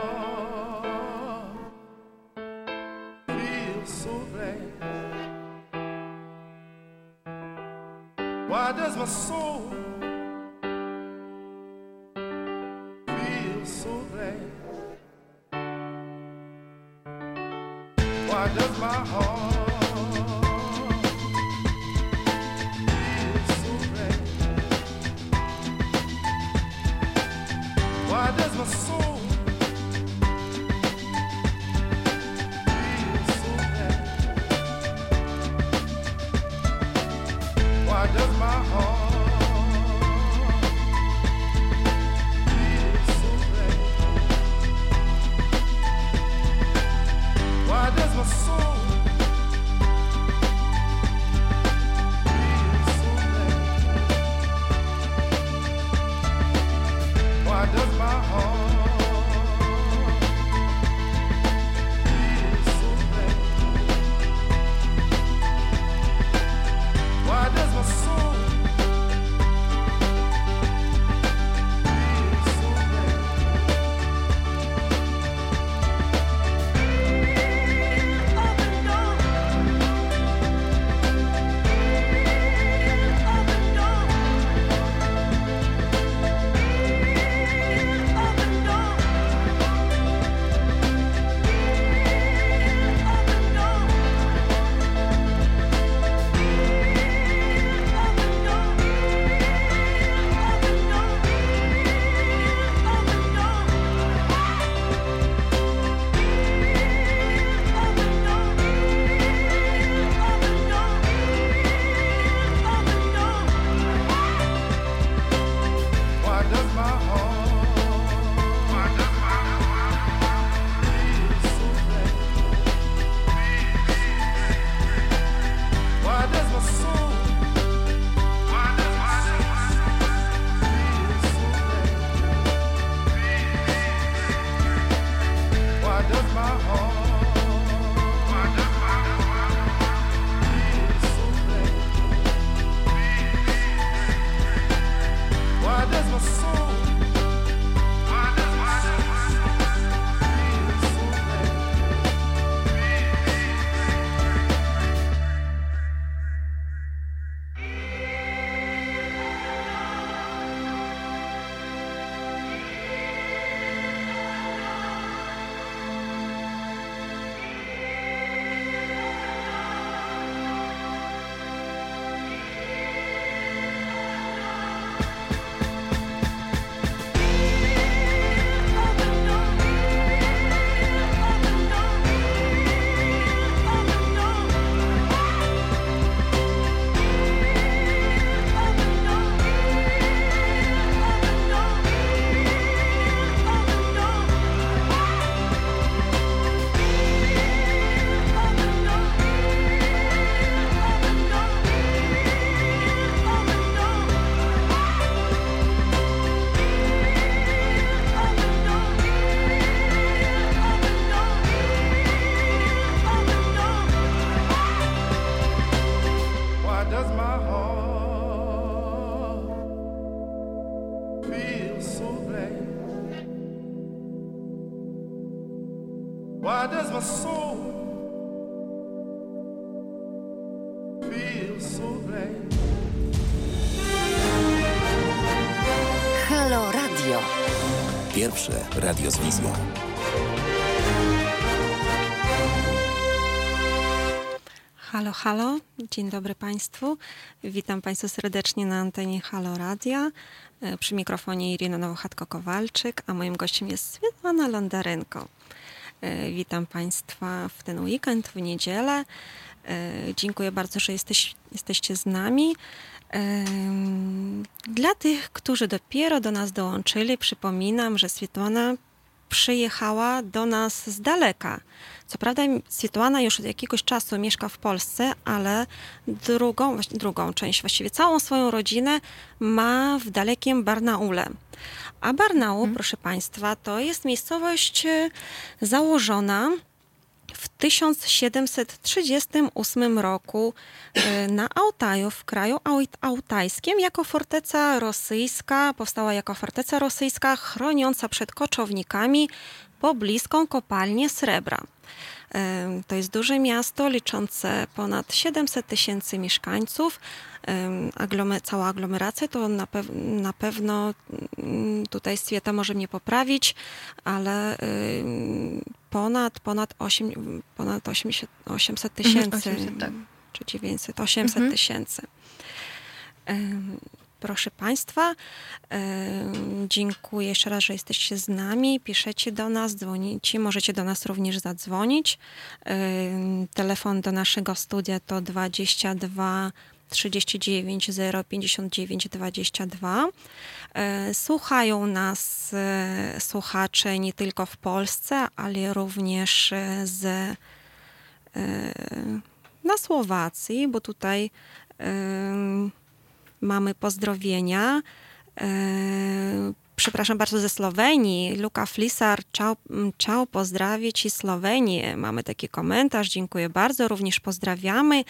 feel so glad? Why does my soul radio z wizją. Halo, halo, dzień dobry Państwu. Witam Państwa serdecznie na antenie Halo Radia. E, Przy mikrofonie Irina Nowochatko-Kowalczyk, a moim gościem jest Swietłana Londarenko. E, Witam Państwa w ten weekend, w niedzielę. E, Dziękuję bardzo, że jesteś, jesteście z nami. Dla tych, którzy dopiero do nas dołączyli, przypominam, że Swietłana przyjechała do nas z daleka. Co prawda Swietłana już od jakiegoś czasu mieszka w Polsce, ale drugą, drugą część, właściwie całą swoją rodzinę ma w dalekim Barnaule. A Barnaul, proszę Państwa, to jest miejscowość e, założona w 1738 roku e, na Altaju, w kraju autajskim, jako forteca rosyjska, powstała jako forteca rosyjska chroniąca przed koczownikami pobliską kopalnię srebra. Em, To jest duże miasto liczące ponad 700 tysięcy mieszkańców. Em, Aglome, cała aglomeracja to na, pew, na pewno mm, tutaj Swieta może mnie poprawić, ale ym, ponad, ponad, 8, ponad 80, 800 tysięcy. 800, tak. Czy 900, 800 Mhm. tysięcy. Proszę Państwa, dziękuję jeszcze raz, że jesteście z nami. Piszecie do nas, dzwonicie, możecie do nas również zadzwonić. Telefon do naszego studia to 22 39 059 22. E, Słuchają nas e, słuchacze nie tylko w Polsce, ale również e, z, na Słowacji, bo tutaj mamy pozdrowienia. E, Przepraszam bardzo ze Słowenii. Luka Flisar, ciao, mm, ciao, pozdrawię Ci Słowenię. Mamy taki komentarz, dziękuję bardzo, również pozdrawiamy.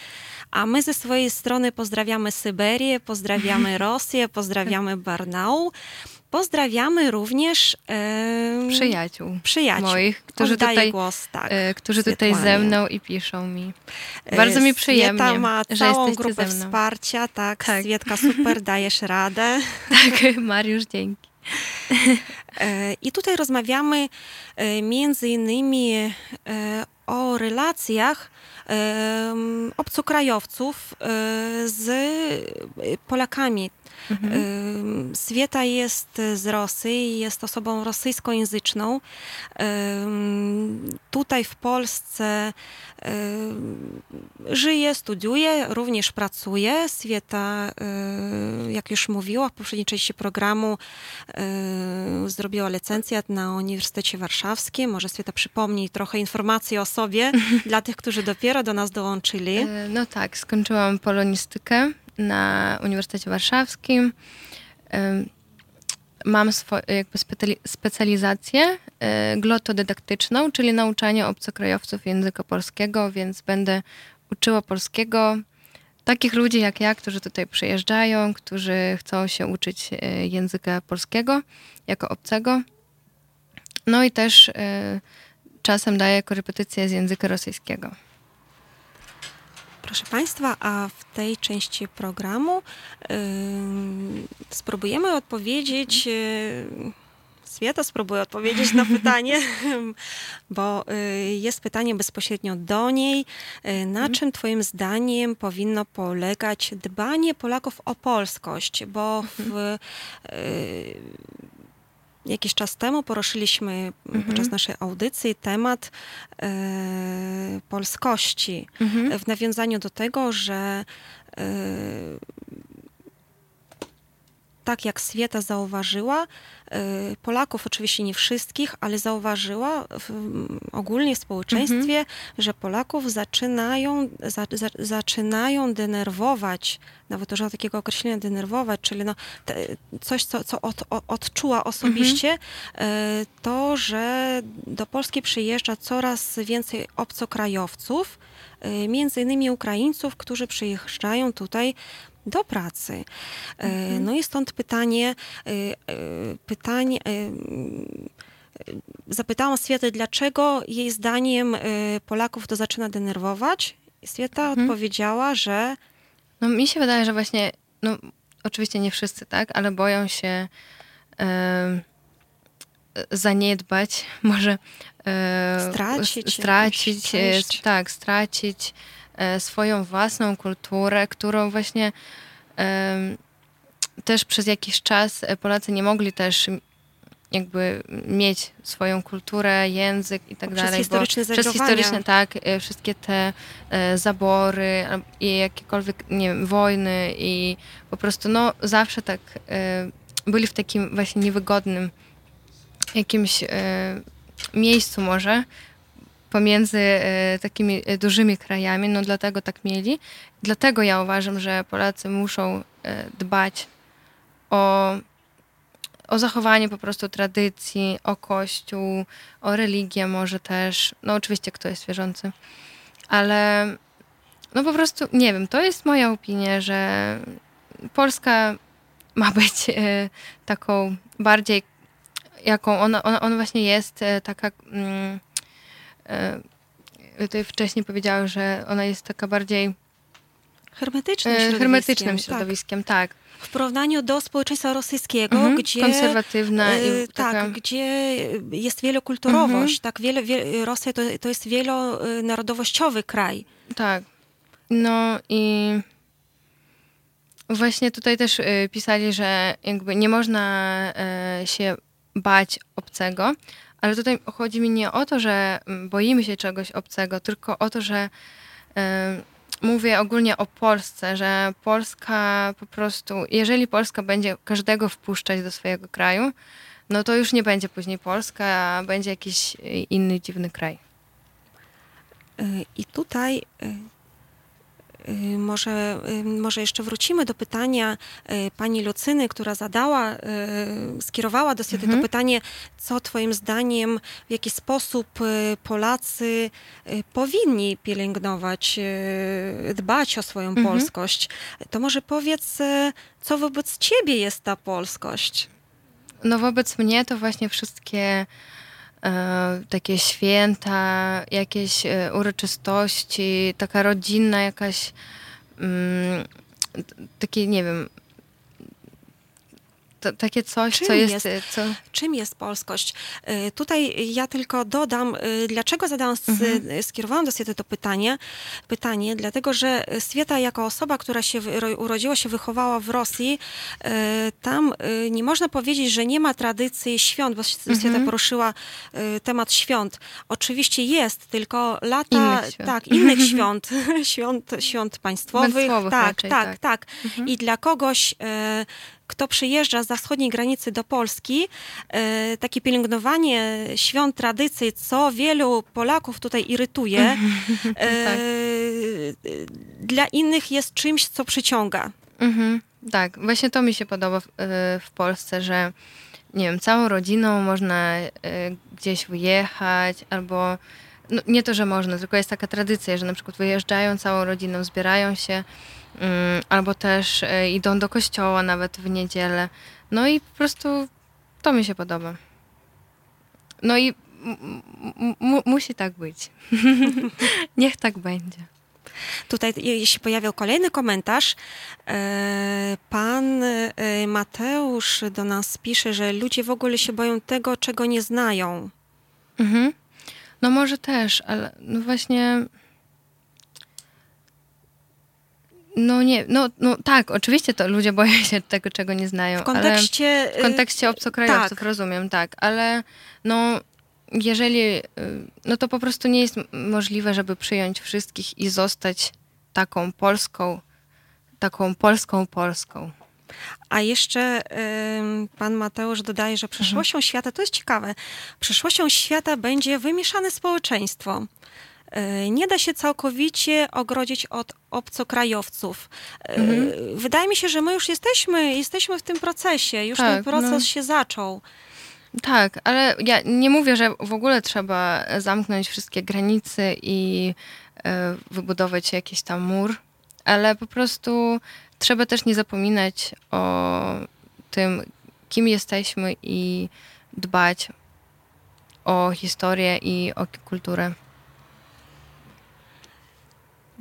A my ze swojej strony pozdrawiamy Syberię, pozdrawiamy Rosję, pozdrawiamy Barnaul. Pozdrawiamy również e, Przyjaciół. przyjaciół. moich, którzy tutaj, głos, tak. e, którzy tutaj ze mną i piszą mi. E, Bardzo mi przyjemnie, Swieta ma że całą grupę wsparcia, tak. Tak. Swietka, super, dajesz radę. Tak, Mariusz, dzięki. E, I tutaj rozmawiamy e, między innymi e, o relacjach obcokrajowców z Polakami. E, Swieta jest z Rosji, jest osobą rosyjskojęzyczną. Tutaj w Polsce żyje, studiuje, również pracuje. Swieta, e, jak już mówiła w poprzedniej części programu, e, zrobiła licencjat na Uniwersytecie Warszawskim. Może Swieta przypomni trochę informacji o sobie dla tych, którzy dopiero do nas dołączyli. E, No tak, skończyłam polonistykę na Uniwersytecie Warszawskim. Mam jakby specjali- specjalizację e, glotodydaktyczną, czyli nauczanie obcokrajowców języka polskiego, więc będę uczyła polskiego takich ludzi jak ja, którzy tutaj przyjeżdżają, którzy chcą się uczyć e, języka polskiego jako obcego. No i też e, czasem daję korepetycje z języka rosyjskiego. Proszę Państwa, a w tej części programu ym, spróbujemy odpowiedzieć. Yy, Swieta spróbuje odpowiedzieć na pytanie, bo y, jest pytanie bezpośrednio do niej. Y, Na czym Twoim zdaniem powinno polegać dbanie Polaków o polskość? Bo w, y, jakiś czas temu poruszyliśmy podczas naszej audycji temat e, polskości. W nawiązaniu do tego, że e, tak jak Swieta zauważyła, e, Polaków, oczywiście nie wszystkich, ale zauważyła w, ogólnie w społeczeństwie, że Polaków zaczynają, za, za, zaczynają denerwować, nawet użyła takiego określenia denerwować, czyli no, te, coś, co, co od, odczuła osobiście, e, to, że do Polski przyjeżdża coraz więcej obcokrajowców, e, między innymi Ukraińców, którzy przyjeżdżają tutaj do pracy. E, No i stąd pytanie, e, e, pytanie, e, zapytałam Swietę, dlaczego jej zdaniem Polaków to zaczyna denerwować. Swieta Mhm. odpowiedziała, że No mi się wydaje, że właśnie, no oczywiście nie wszyscy, tak, ale boją się em, zaniedbać, może e, Stracić stracić e, tak, stracić e, swoją własną kulturę, którą właśnie też przez jakiś czas e, Polacy nie mogli też jakby mieć swoją kulturę, język i tak Przez dalej. historyczne przez zagrożenia. historyczne, tak, e, wszystkie te e, zabory i jakiekolwiek, nie wiem, wojny i po prostu, no, zawsze tak e, byli w takim właśnie niewygodnym jakimś e, miejscu może pomiędzy e, takimi e, dużymi krajami, no dlatego tak mieli. Dlatego ja uważam, że Polacy muszą e, dbać o, o zachowanie po prostu tradycji, o kościół, o religię może też. No oczywiście kto jest wierzący. Ale no po prostu, nie wiem, to jest moja opinia, że Polska ma być taką bardziej, jaką ona, ona, ona właśnie jest, taka... E, tutaj wcześniej powiedziałam, że ona jest taka bardziej hermetycznym e, środowiskiem. hermetycznym tak. środowiskiem, tak. W porównaniu do społeczeństwa rosyjskiego, Mhm, gdzie... konserwatywna i e, taka, Tak, gdzie jest wielokulturowość. Mhm. Tak, wiele, wie, Rosja to, to jest wielonarodowościowy kraj. Tak. No i właśnie tutaj też y, pisali, że jakby nie można się bać obcego, ale tutaj chodzi mi nie o to, że mm, boimy się czegoś obcego, tylko o to, że y, mówię ogólnie o Polsce, że Polska po prostu, jeżeli Polska będzie każdego wpuszczać do swojego kraju, no to już nie będzie później Polska, a będzie jakiś y, inny dziwny kraj. Y, I tutaj y, może, y, może jeszcze wrócimy do pytania y, pani Lucyny, która zadała, y, skierowała do Swiety Mhm. to pytanie, co twoim zdaniem, w jaki sposób y, Polacy y, powinni pielęgnować, y, dbać o swoją Mhm. polskość. To może powiedz, y, co wobec ciebie jest ta polskość? No wobec mnie to właśnie wszystkie takie święta, jakieś e, uroczystości, taka rodzinna jakaś, mm, t- takie nie wiem, to, takie coś, Czym co jest, jest? e, co... Czym jest polskość? Y, Tutaj ja tylko dodam, y, dlaczego zadałam, Mhm. y, skierowałam do Swiety to pytanie, pytanie, dlatego że Swieta jako osoba, która się urodziła się, wychowała w Rosji, y, tam y, nie można powiedzieć, że nie ma tradycji świąt, bo Swieta Mhm. poruszyła y, temat świąt. Oczywiście jest, tylko lata, Innych świąt. tak, innych świąt, świąt, świąt państwowych, Państwowych tak, raczej, tak, tak. tak. I dla kogoś, kto przyjeżdża z wschodniej granicy do Polski, e, takie pielęgnowanie świąt, tradycji, co wielu Polaków tutaj irytuje, e, Tak. dla innych jest czymś, co przyciąga. Mhm, tak, właśnie to mi się podoba w, e, w Polsce, że nie wiem, całą rodziną można e, gdzieś wyjechać, albo no, nie to, że można, tylko jest taka tradycja, że na przykład wyjeżdżają całą rodziną, zbierają się, albo też e, idą do kościoła nawet w niedzielę. No i po prostu to mi się podoba. No i musi tak być. Niech tak będzie. Tutaj się pojawiał kolejny komentarz. E, Pan e, Mateusz do nas pisze, że ludzie w ogóle się boją tego, czego nie znają. Mhm. No może też, ale no właśnie. No nie, no, no tak, oczywiście to ludzie boją się tego, czego nie znają. W kontekście... w kontekście obcokrajowców tak. rozumiem, tak, ale no jeżeli, y, no to po prostu nie jest możliwe, żeby przyjąć wszystkich i zostać taką polską, taką polską Polską. A jeszcze ym, pan Mateusz dodaje, że przyszłością świata, to jest ciekawe, przyszłością świata będzie wymieszane społeczeństwo. Y, Nie da się całkowicie ogrodzić od obcokrajowców. Y, Wydaje mi się, że my już jesteśmy, jesteśmy w tym procesie, już ten Tak, proces no. się zaczął. Tak, ale ja nie mówię, że w ogóle trzeba zamknąć wszystkie granice i e, wybudować jakiś tam mur, ale po prostu trzeba też nie zapominać o tym, kim jesteśmy i dbać o historię i o kulturę.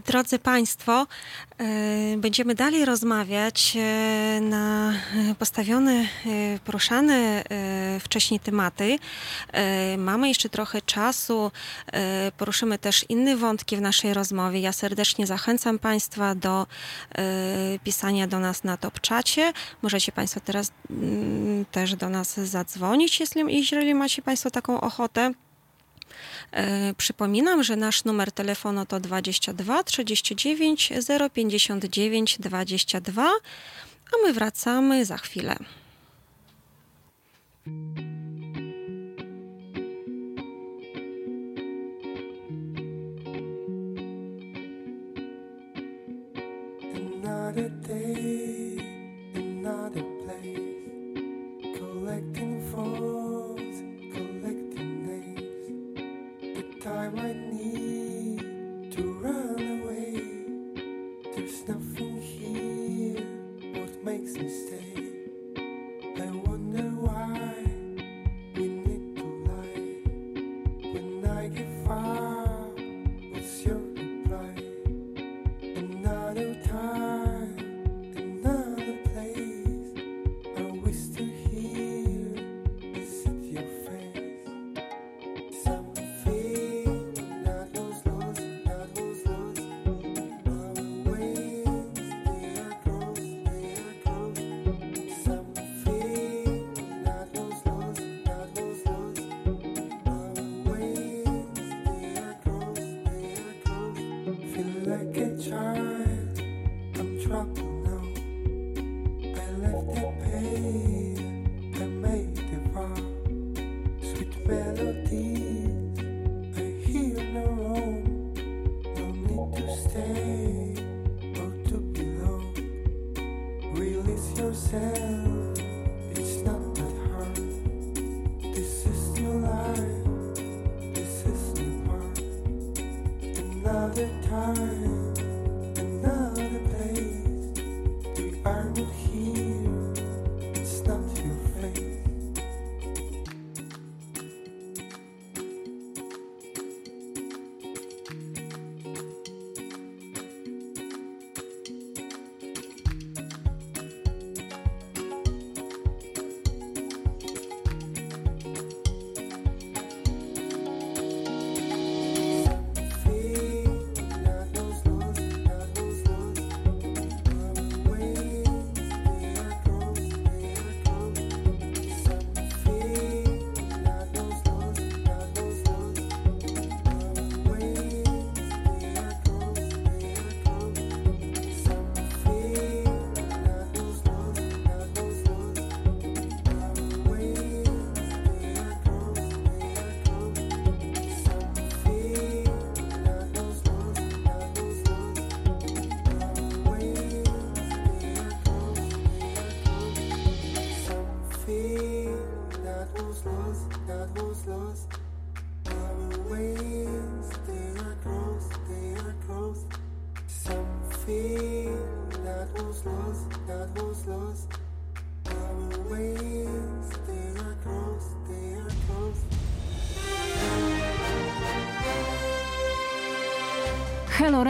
Drodzy Państwo, e, będziemy dalej rozmawiać e, na e, postawione, poruszane wcześniej tematy. Mamy jeszcze trochę czasu, poruszymy też inne wątki w naszej rozmowie. Ja serdecznie zachęcam Państwa do pisania do nas na top czacie. Możecie Państwo teraz mm, też do nas zadzwonić, jeśli, jeżeli macie Państwo taką ochotę. E, Przypominam, że nasz numer telefonu to 22 39 059 22, a my wracamy za chwilę. I need to run away. There's nothing here. What makes me stay?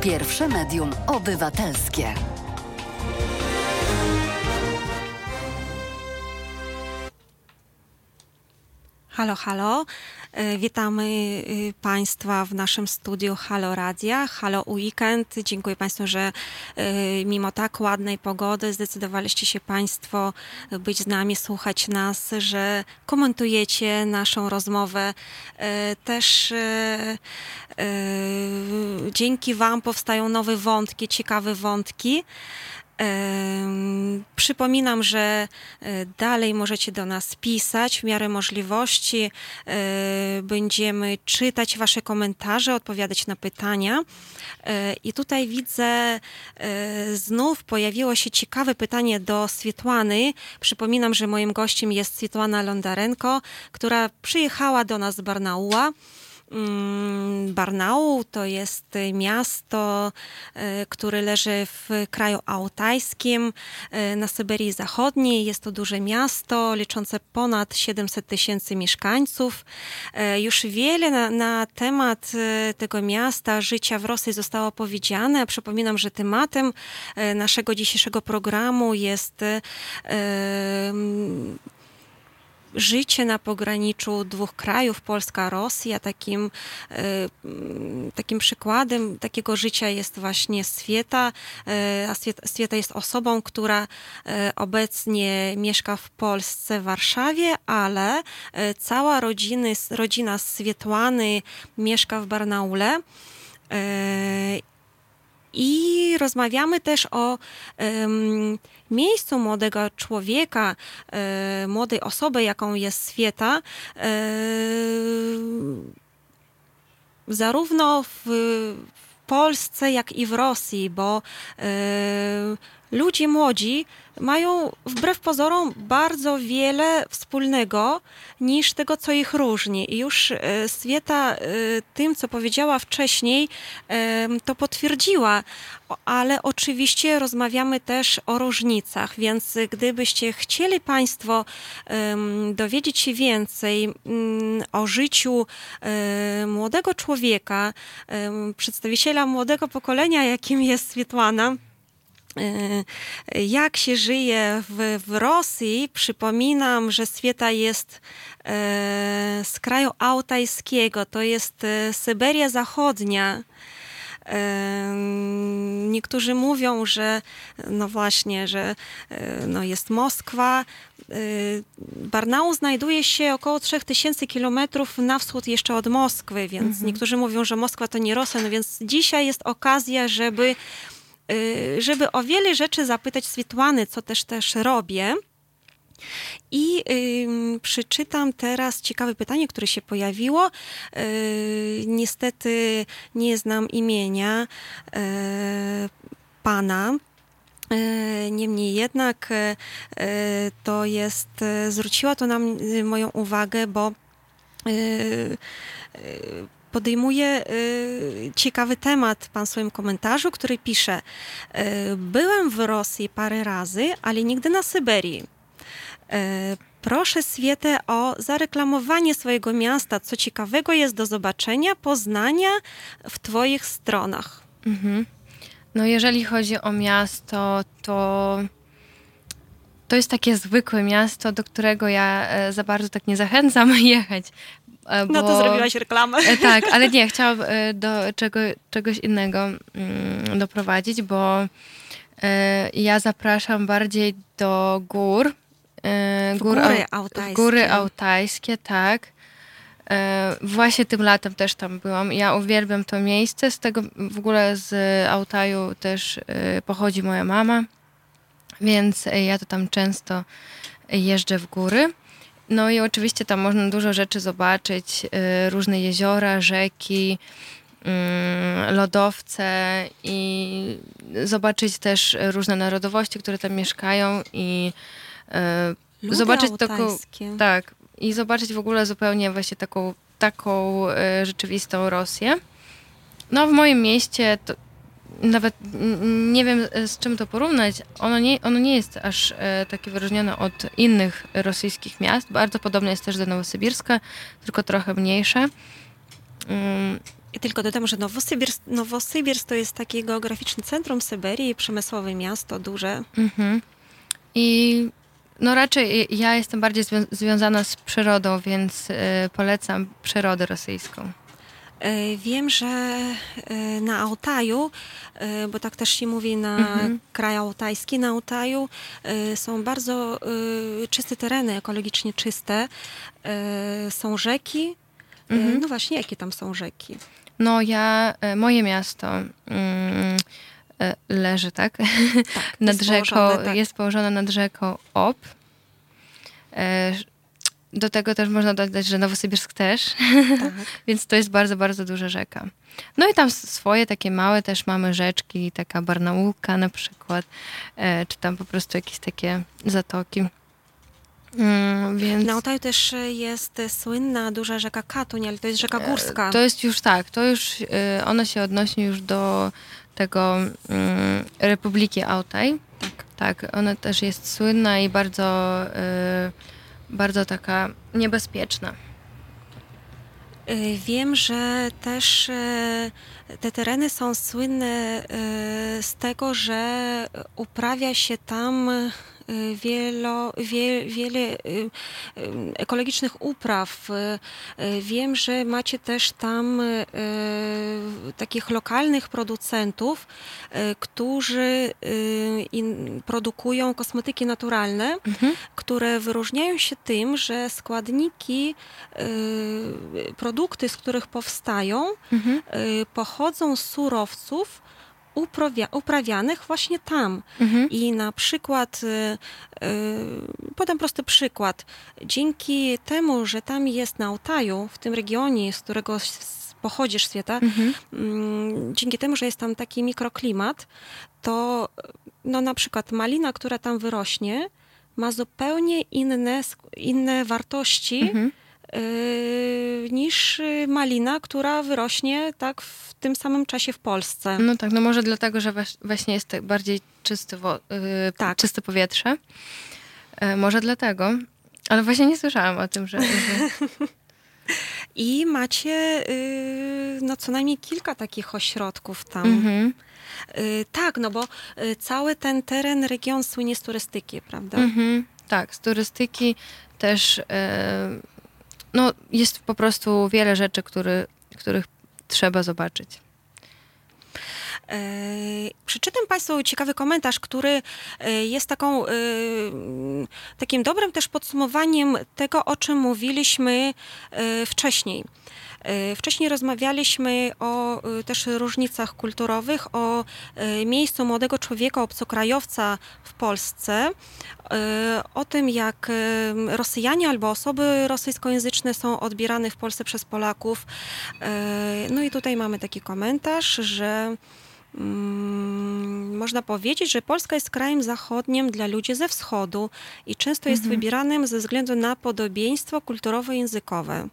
Pierwsze medium obywatelskie. Halo, halo. E, Witamy y, Państwa w naszym studiu Halo Radia, Halo Weekend. Dziękuję Państwu, że y, mimo tak ładnej pogody zdecydowaliście się Państwo być z nami, słuchać nas, że komentujecie naszą rozmowę. E, Też e, e, dzięki Wam powstają nowe wątki, ciekawe wątki. Przypominam, że e, dalej możecie do nas pisać w miarę możliwości. E, Będziemy czytać Wasze komentarze, odpowiadać na pytania. E, I tutaj widzę, znów pojawiło się ciekawe pytanie do Swietłany. Przypominam, że moim gościem jest Swietłana Londarenko, która przyjechała do nas z Barnaula. Mm, Barnaul to jest miasto, y, które leży w kraju altajskim y, na Syberii Zachodniej. Jest to duże miasto liczące ponad 700 tysięcy mieszkańców. Y, Już wiele na, na temat tego miasta, życia w Rosji zostało powiedziane. Przypominam, że tematem naszego dzisiejszego programu jest życie na pograniczu dwóch krajów, Polska, Rosja. Takim, mm, takim przykładem takiego życia jest właśnie Swieta. E, A Swiet- Swieta jest osobą, która e, obecnie mieszka w Polsce, w Warszawie, ale cała rodziny, rodzina Swietłany mieszka w Barnaule. I rozmawiamy też o em, miejscu młodego człowieka, e, młodej osoby, jaką jest Swieta, e, zarówno w, w Polsce, jak i w Rosji, bo e, ludzie młodzi mają wbrew pozorom bardzo wiele wspólnego niż tego, co ich różni. I już e, Swieta e, tym, co powiedziała wcześniej, to potwierdziła. Ale oczywiście rozmawiamy też o różnicach, więc gdybyście chcieli Państwo dowiedzieć się więcej mm, o życiu młodego człowieka, przedstawiciela młodego pokolenia, jakim jest Swietłana, jak się żyje w, w Rosji, przypominam, że Swieta jest e, z kraju altajskiego, to jest e, Syberia Zachodnia. Niektórzy mówią, że no właśnie, że no jest Moskwa. Barnaul znajduje się około 3000 kilometrów na wschód jeszcze od Moskwy, więc niektórzy mówią, że Moskwa to nie Rosja, no więc dzisiaj jest okazja, żeby y, żeby o wiele rzeczy zapytać Swietłany, co też też robię. I ym, przeczytam teraz ciekawe pytanie, które się pojawiło. Y, niestety nie znam imienia y, pana. Y, Niemniej jednak y, y, to jest, y, zwróciła to nam y, moją uwagę, bo y, y, podejmuje y, ciekawy temat pan w swoim komentarzu, który pisze: y, Byłem w Rosji parę razy, ale nigdy na Syberii. Y, Proszę Swietę o zareklamowanie swojego miasta. Co ciekawego jest do zobaczenia, poznania w Twoich stronach. Mhm. No jeżeli chodzi o miasto, to to jest takie zwykłe miasto, do którego ja e, za bardzo tak nie zachęcam jechać. E, No to bo- zrobiłaś reklamę. E, Tak, ale nie, chciałam e, do czego, czegoś innego mm, doprowadzić, bo ja zapraszam bardziej do gór. gór góry au- altajskie. w góry altajskie, tak. Właśnie tym latem też tam byłam. Ja uwielbiam to miejsce. Z tego w ogóle z Altaju też pochodzi moja mama, więc ja to tam często jeżdżę w góry. No i oczywiście tam można dużo rzeczy zobaczyć, y, różne jeziora, rzeki, mm, lodowce i zobaczyć też różne narodowości, które tam mieszkają i y, Ludy zobaczyć taką, tak, i zobaczyć w ogóle zupełnie właśnie taką, taką y, rzeczywistą Rosję. No w moim mieście to nawet nie wiem e, z czym to porównać. Ono nie, ono nie jest aż e, takie wyróżnione od innych rosyjskich miast. Bardzo podobne jest też do Nowosybirska, tylko trochę mniejsze. Mm, I tylko dodam, że Nowosybirsk, Nowosybirsk to jest takie geograficzne centrum Syberii, przemysłowe miasto, duże. mhm. I no raczej ja jestem bardziej zwią- związana z przyrodą, więc e, polecam przyrodę rosyjską. E, Wiem, że e, na Altaju, e, bo tak też się mówi na Mhm. kraj altajski, na Altaju są bardzo czyste tereny, ekologicznie czyste. Są rzeki. Mhm. No właśnie, jakie tam są rzeki? No ja, moje miasto, mm, leży, tak? Tak, nad jest rzeką, położone, tak. jest położona nad rzeką Ob. Do tego też można dodać, że Nowosybirsk też, Tak. więc to jest bardzo, bardzo duża rzeka. No i tam swoje takie małe też mamy rzeczki, taka Barnaulka na przykład, e, czy tam po prostu jakieś takie zatoki. Mm, więc Na Altaju też jest słynna duża rzeka Katuń, ale to jest rzeka górska. E, to jest już tak, to już e, ona się odnosi już do tego mm, Republiki Altaj. Tak. Tak, ona też jest słynna i bardzo, bardzo taka niebezpieczna. Y, Wiem, że też e, te tereny są słynne e, z tego, że uprawia się tam wielo, wie, wiele e, e, ekologicznych upraw. E, Wiem, że macie też tam takich lokalnych producentów, którzy produkują kosmetyki naturalne Mhm. które wyróżniają się tym, że składniki, y, produkty, z których powstają, Mhm. y, pochodzą z surowców uprawia, uprawianych właśnie tam. Mhm. I na przykład, y, y, podam prosty przykład, dzięki temu, że tam jest na Altaju, w tym regionie, z którego pochodzisz, Świeta, Mhm. mm, dzięki temu, że jest tam taki mikroklimat, to no na przykład malina, która tam wyrośnie, ma zupełnie inne, inne wartości Mhm. Y, niż malina, która wyrośnie tak w tym samym czasie w Polsce. No tak, no może dlatego, że właśnie jest tak bardziej czysty, wo- y, Tak. czyste powietrze. E, może dlatego. Ale właśnie nie słyszałam o tym, że... I macie no co najmniej kilka takich ośrodków tam. Mhm. Tak, no bo cały ten teren, region słynie z turystyki, prawda? Mhm, tak, z turystyki też no, jest po prostu wiele rzeczy, który, których trzeba zobaczyć. E, Przeczytam Państwu ciekawy komentarz, który e, jest taką, e, takim dobrym też podsumowaniem tego, o czym mówiliśmy wcześniej. E, Wcześniej rozmawialiśmy o e, też różnicach kulturowych, o e, miejscu młodego człowieka, obcokrajowca w Polsce, o tym, jak Rosjanie albo osoby rosyjskojęzyczne są odbierane w Polsce przez Polaków. No i tutaj mamy taki komentarz, że Mm, można powiedzieć, że Polska jest krajem zachodnim dla ludzi ze wschodu i często jest Mhm. wybieranym ze względu na podobieństwo kulturowo-językowe. Y, Mm.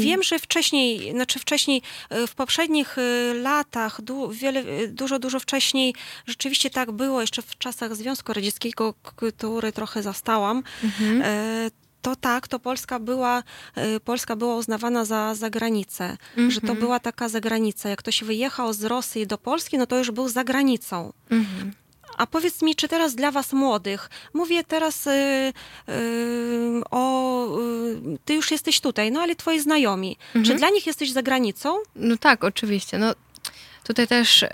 Wiem, że wcześniej, znaczy wcześniej, y, w poprzednich y, latach, du, wiele, y, dużo, dużo wcześniej, rzeczywiście tak było, jeszcze w czasach Związku Radzieckiego, który trochę zastałam, Mhm. to tak, to Polska była, Polska była uznawana za zagranicę, że to Mhm. była taka zagranica. Jak ktoś wyjechał z Rosji do Polski, no to już był za granicą. Mhm. A powiedz mi, czy teraz dla was młodych, mówię teraz y, y, o, y, ty już jesteś tutaj, no ale twoi znajomi, czy Mhm. dla nich jesteś za granicą? No tak, oczywiście. No, tutaj też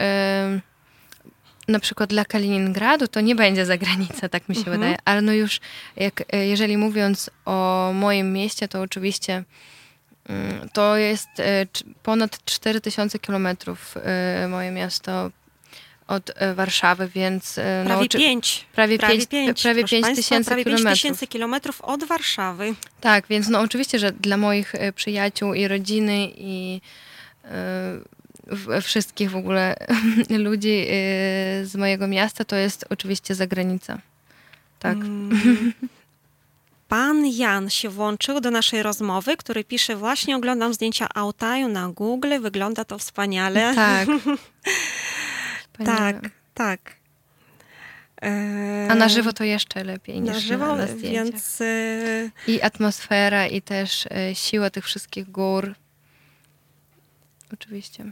na przykład dla Kaliningradu to nie będzie zagranica, tak mi się Mhm. wydaje, ale no już jak, jeżeli mówiąc o moim mieście, to oczywiście mm, to jest ponad 4000 kilometrów moje miasto od e, Warszawy, więc e, no, Prawie oczy- pięć. prawie Prawie pięć- pięć. prawie pięć państwa, tysięcy prawie kilometrów. tysięcy kilometrów od Warszawy. Tak, więc no oczywiście, że dla moich e, przyjaciół i rodziny i wszystkich w ogóle ludzi z mojego miasta to jest oczywiście zagranica. Tak. Mm. Pan Jan się włączył do naszej rozmowy, który pisze właśnie oglądam zdjęcia Altaju na Google, wygląda to wspaniale. Tak. tak, Wspaniale. tak. A na żywo to jeszcze lepiej niż na żywo, na, zdjęciach. więc I atmosfera, i też e, siła tych wszystkich gór. Oczywiście.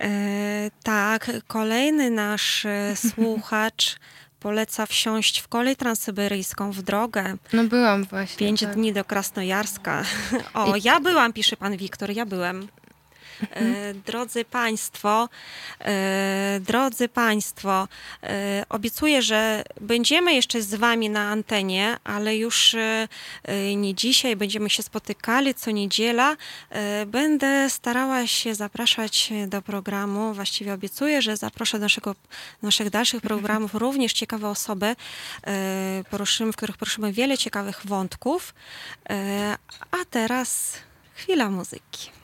e, tak, kolejny nasz e, słuchacz poleca wsiąść w kolej transsyberyjską w drogę. No byłam właśnie. Pięć tak. dni do Krasnojarska. O, I- ja byłam, pisze pan Wiktor, ja byłem. E, drodzy Państwo, e, drodzy Państwo, e, obiecuję, że będziemy jeszcze z Wami na antenie, ale już nie dzisiaj, będziemy się spotykali co niedziela. Będę starała się zapraszać do programu, właściwie obiecuję, że zaproszę do naszego, naszych dalszych programów również ciekawe osoby, poruszymy, w których poruszymy wiele ciekawych wątków. A teraz chwila muzyki.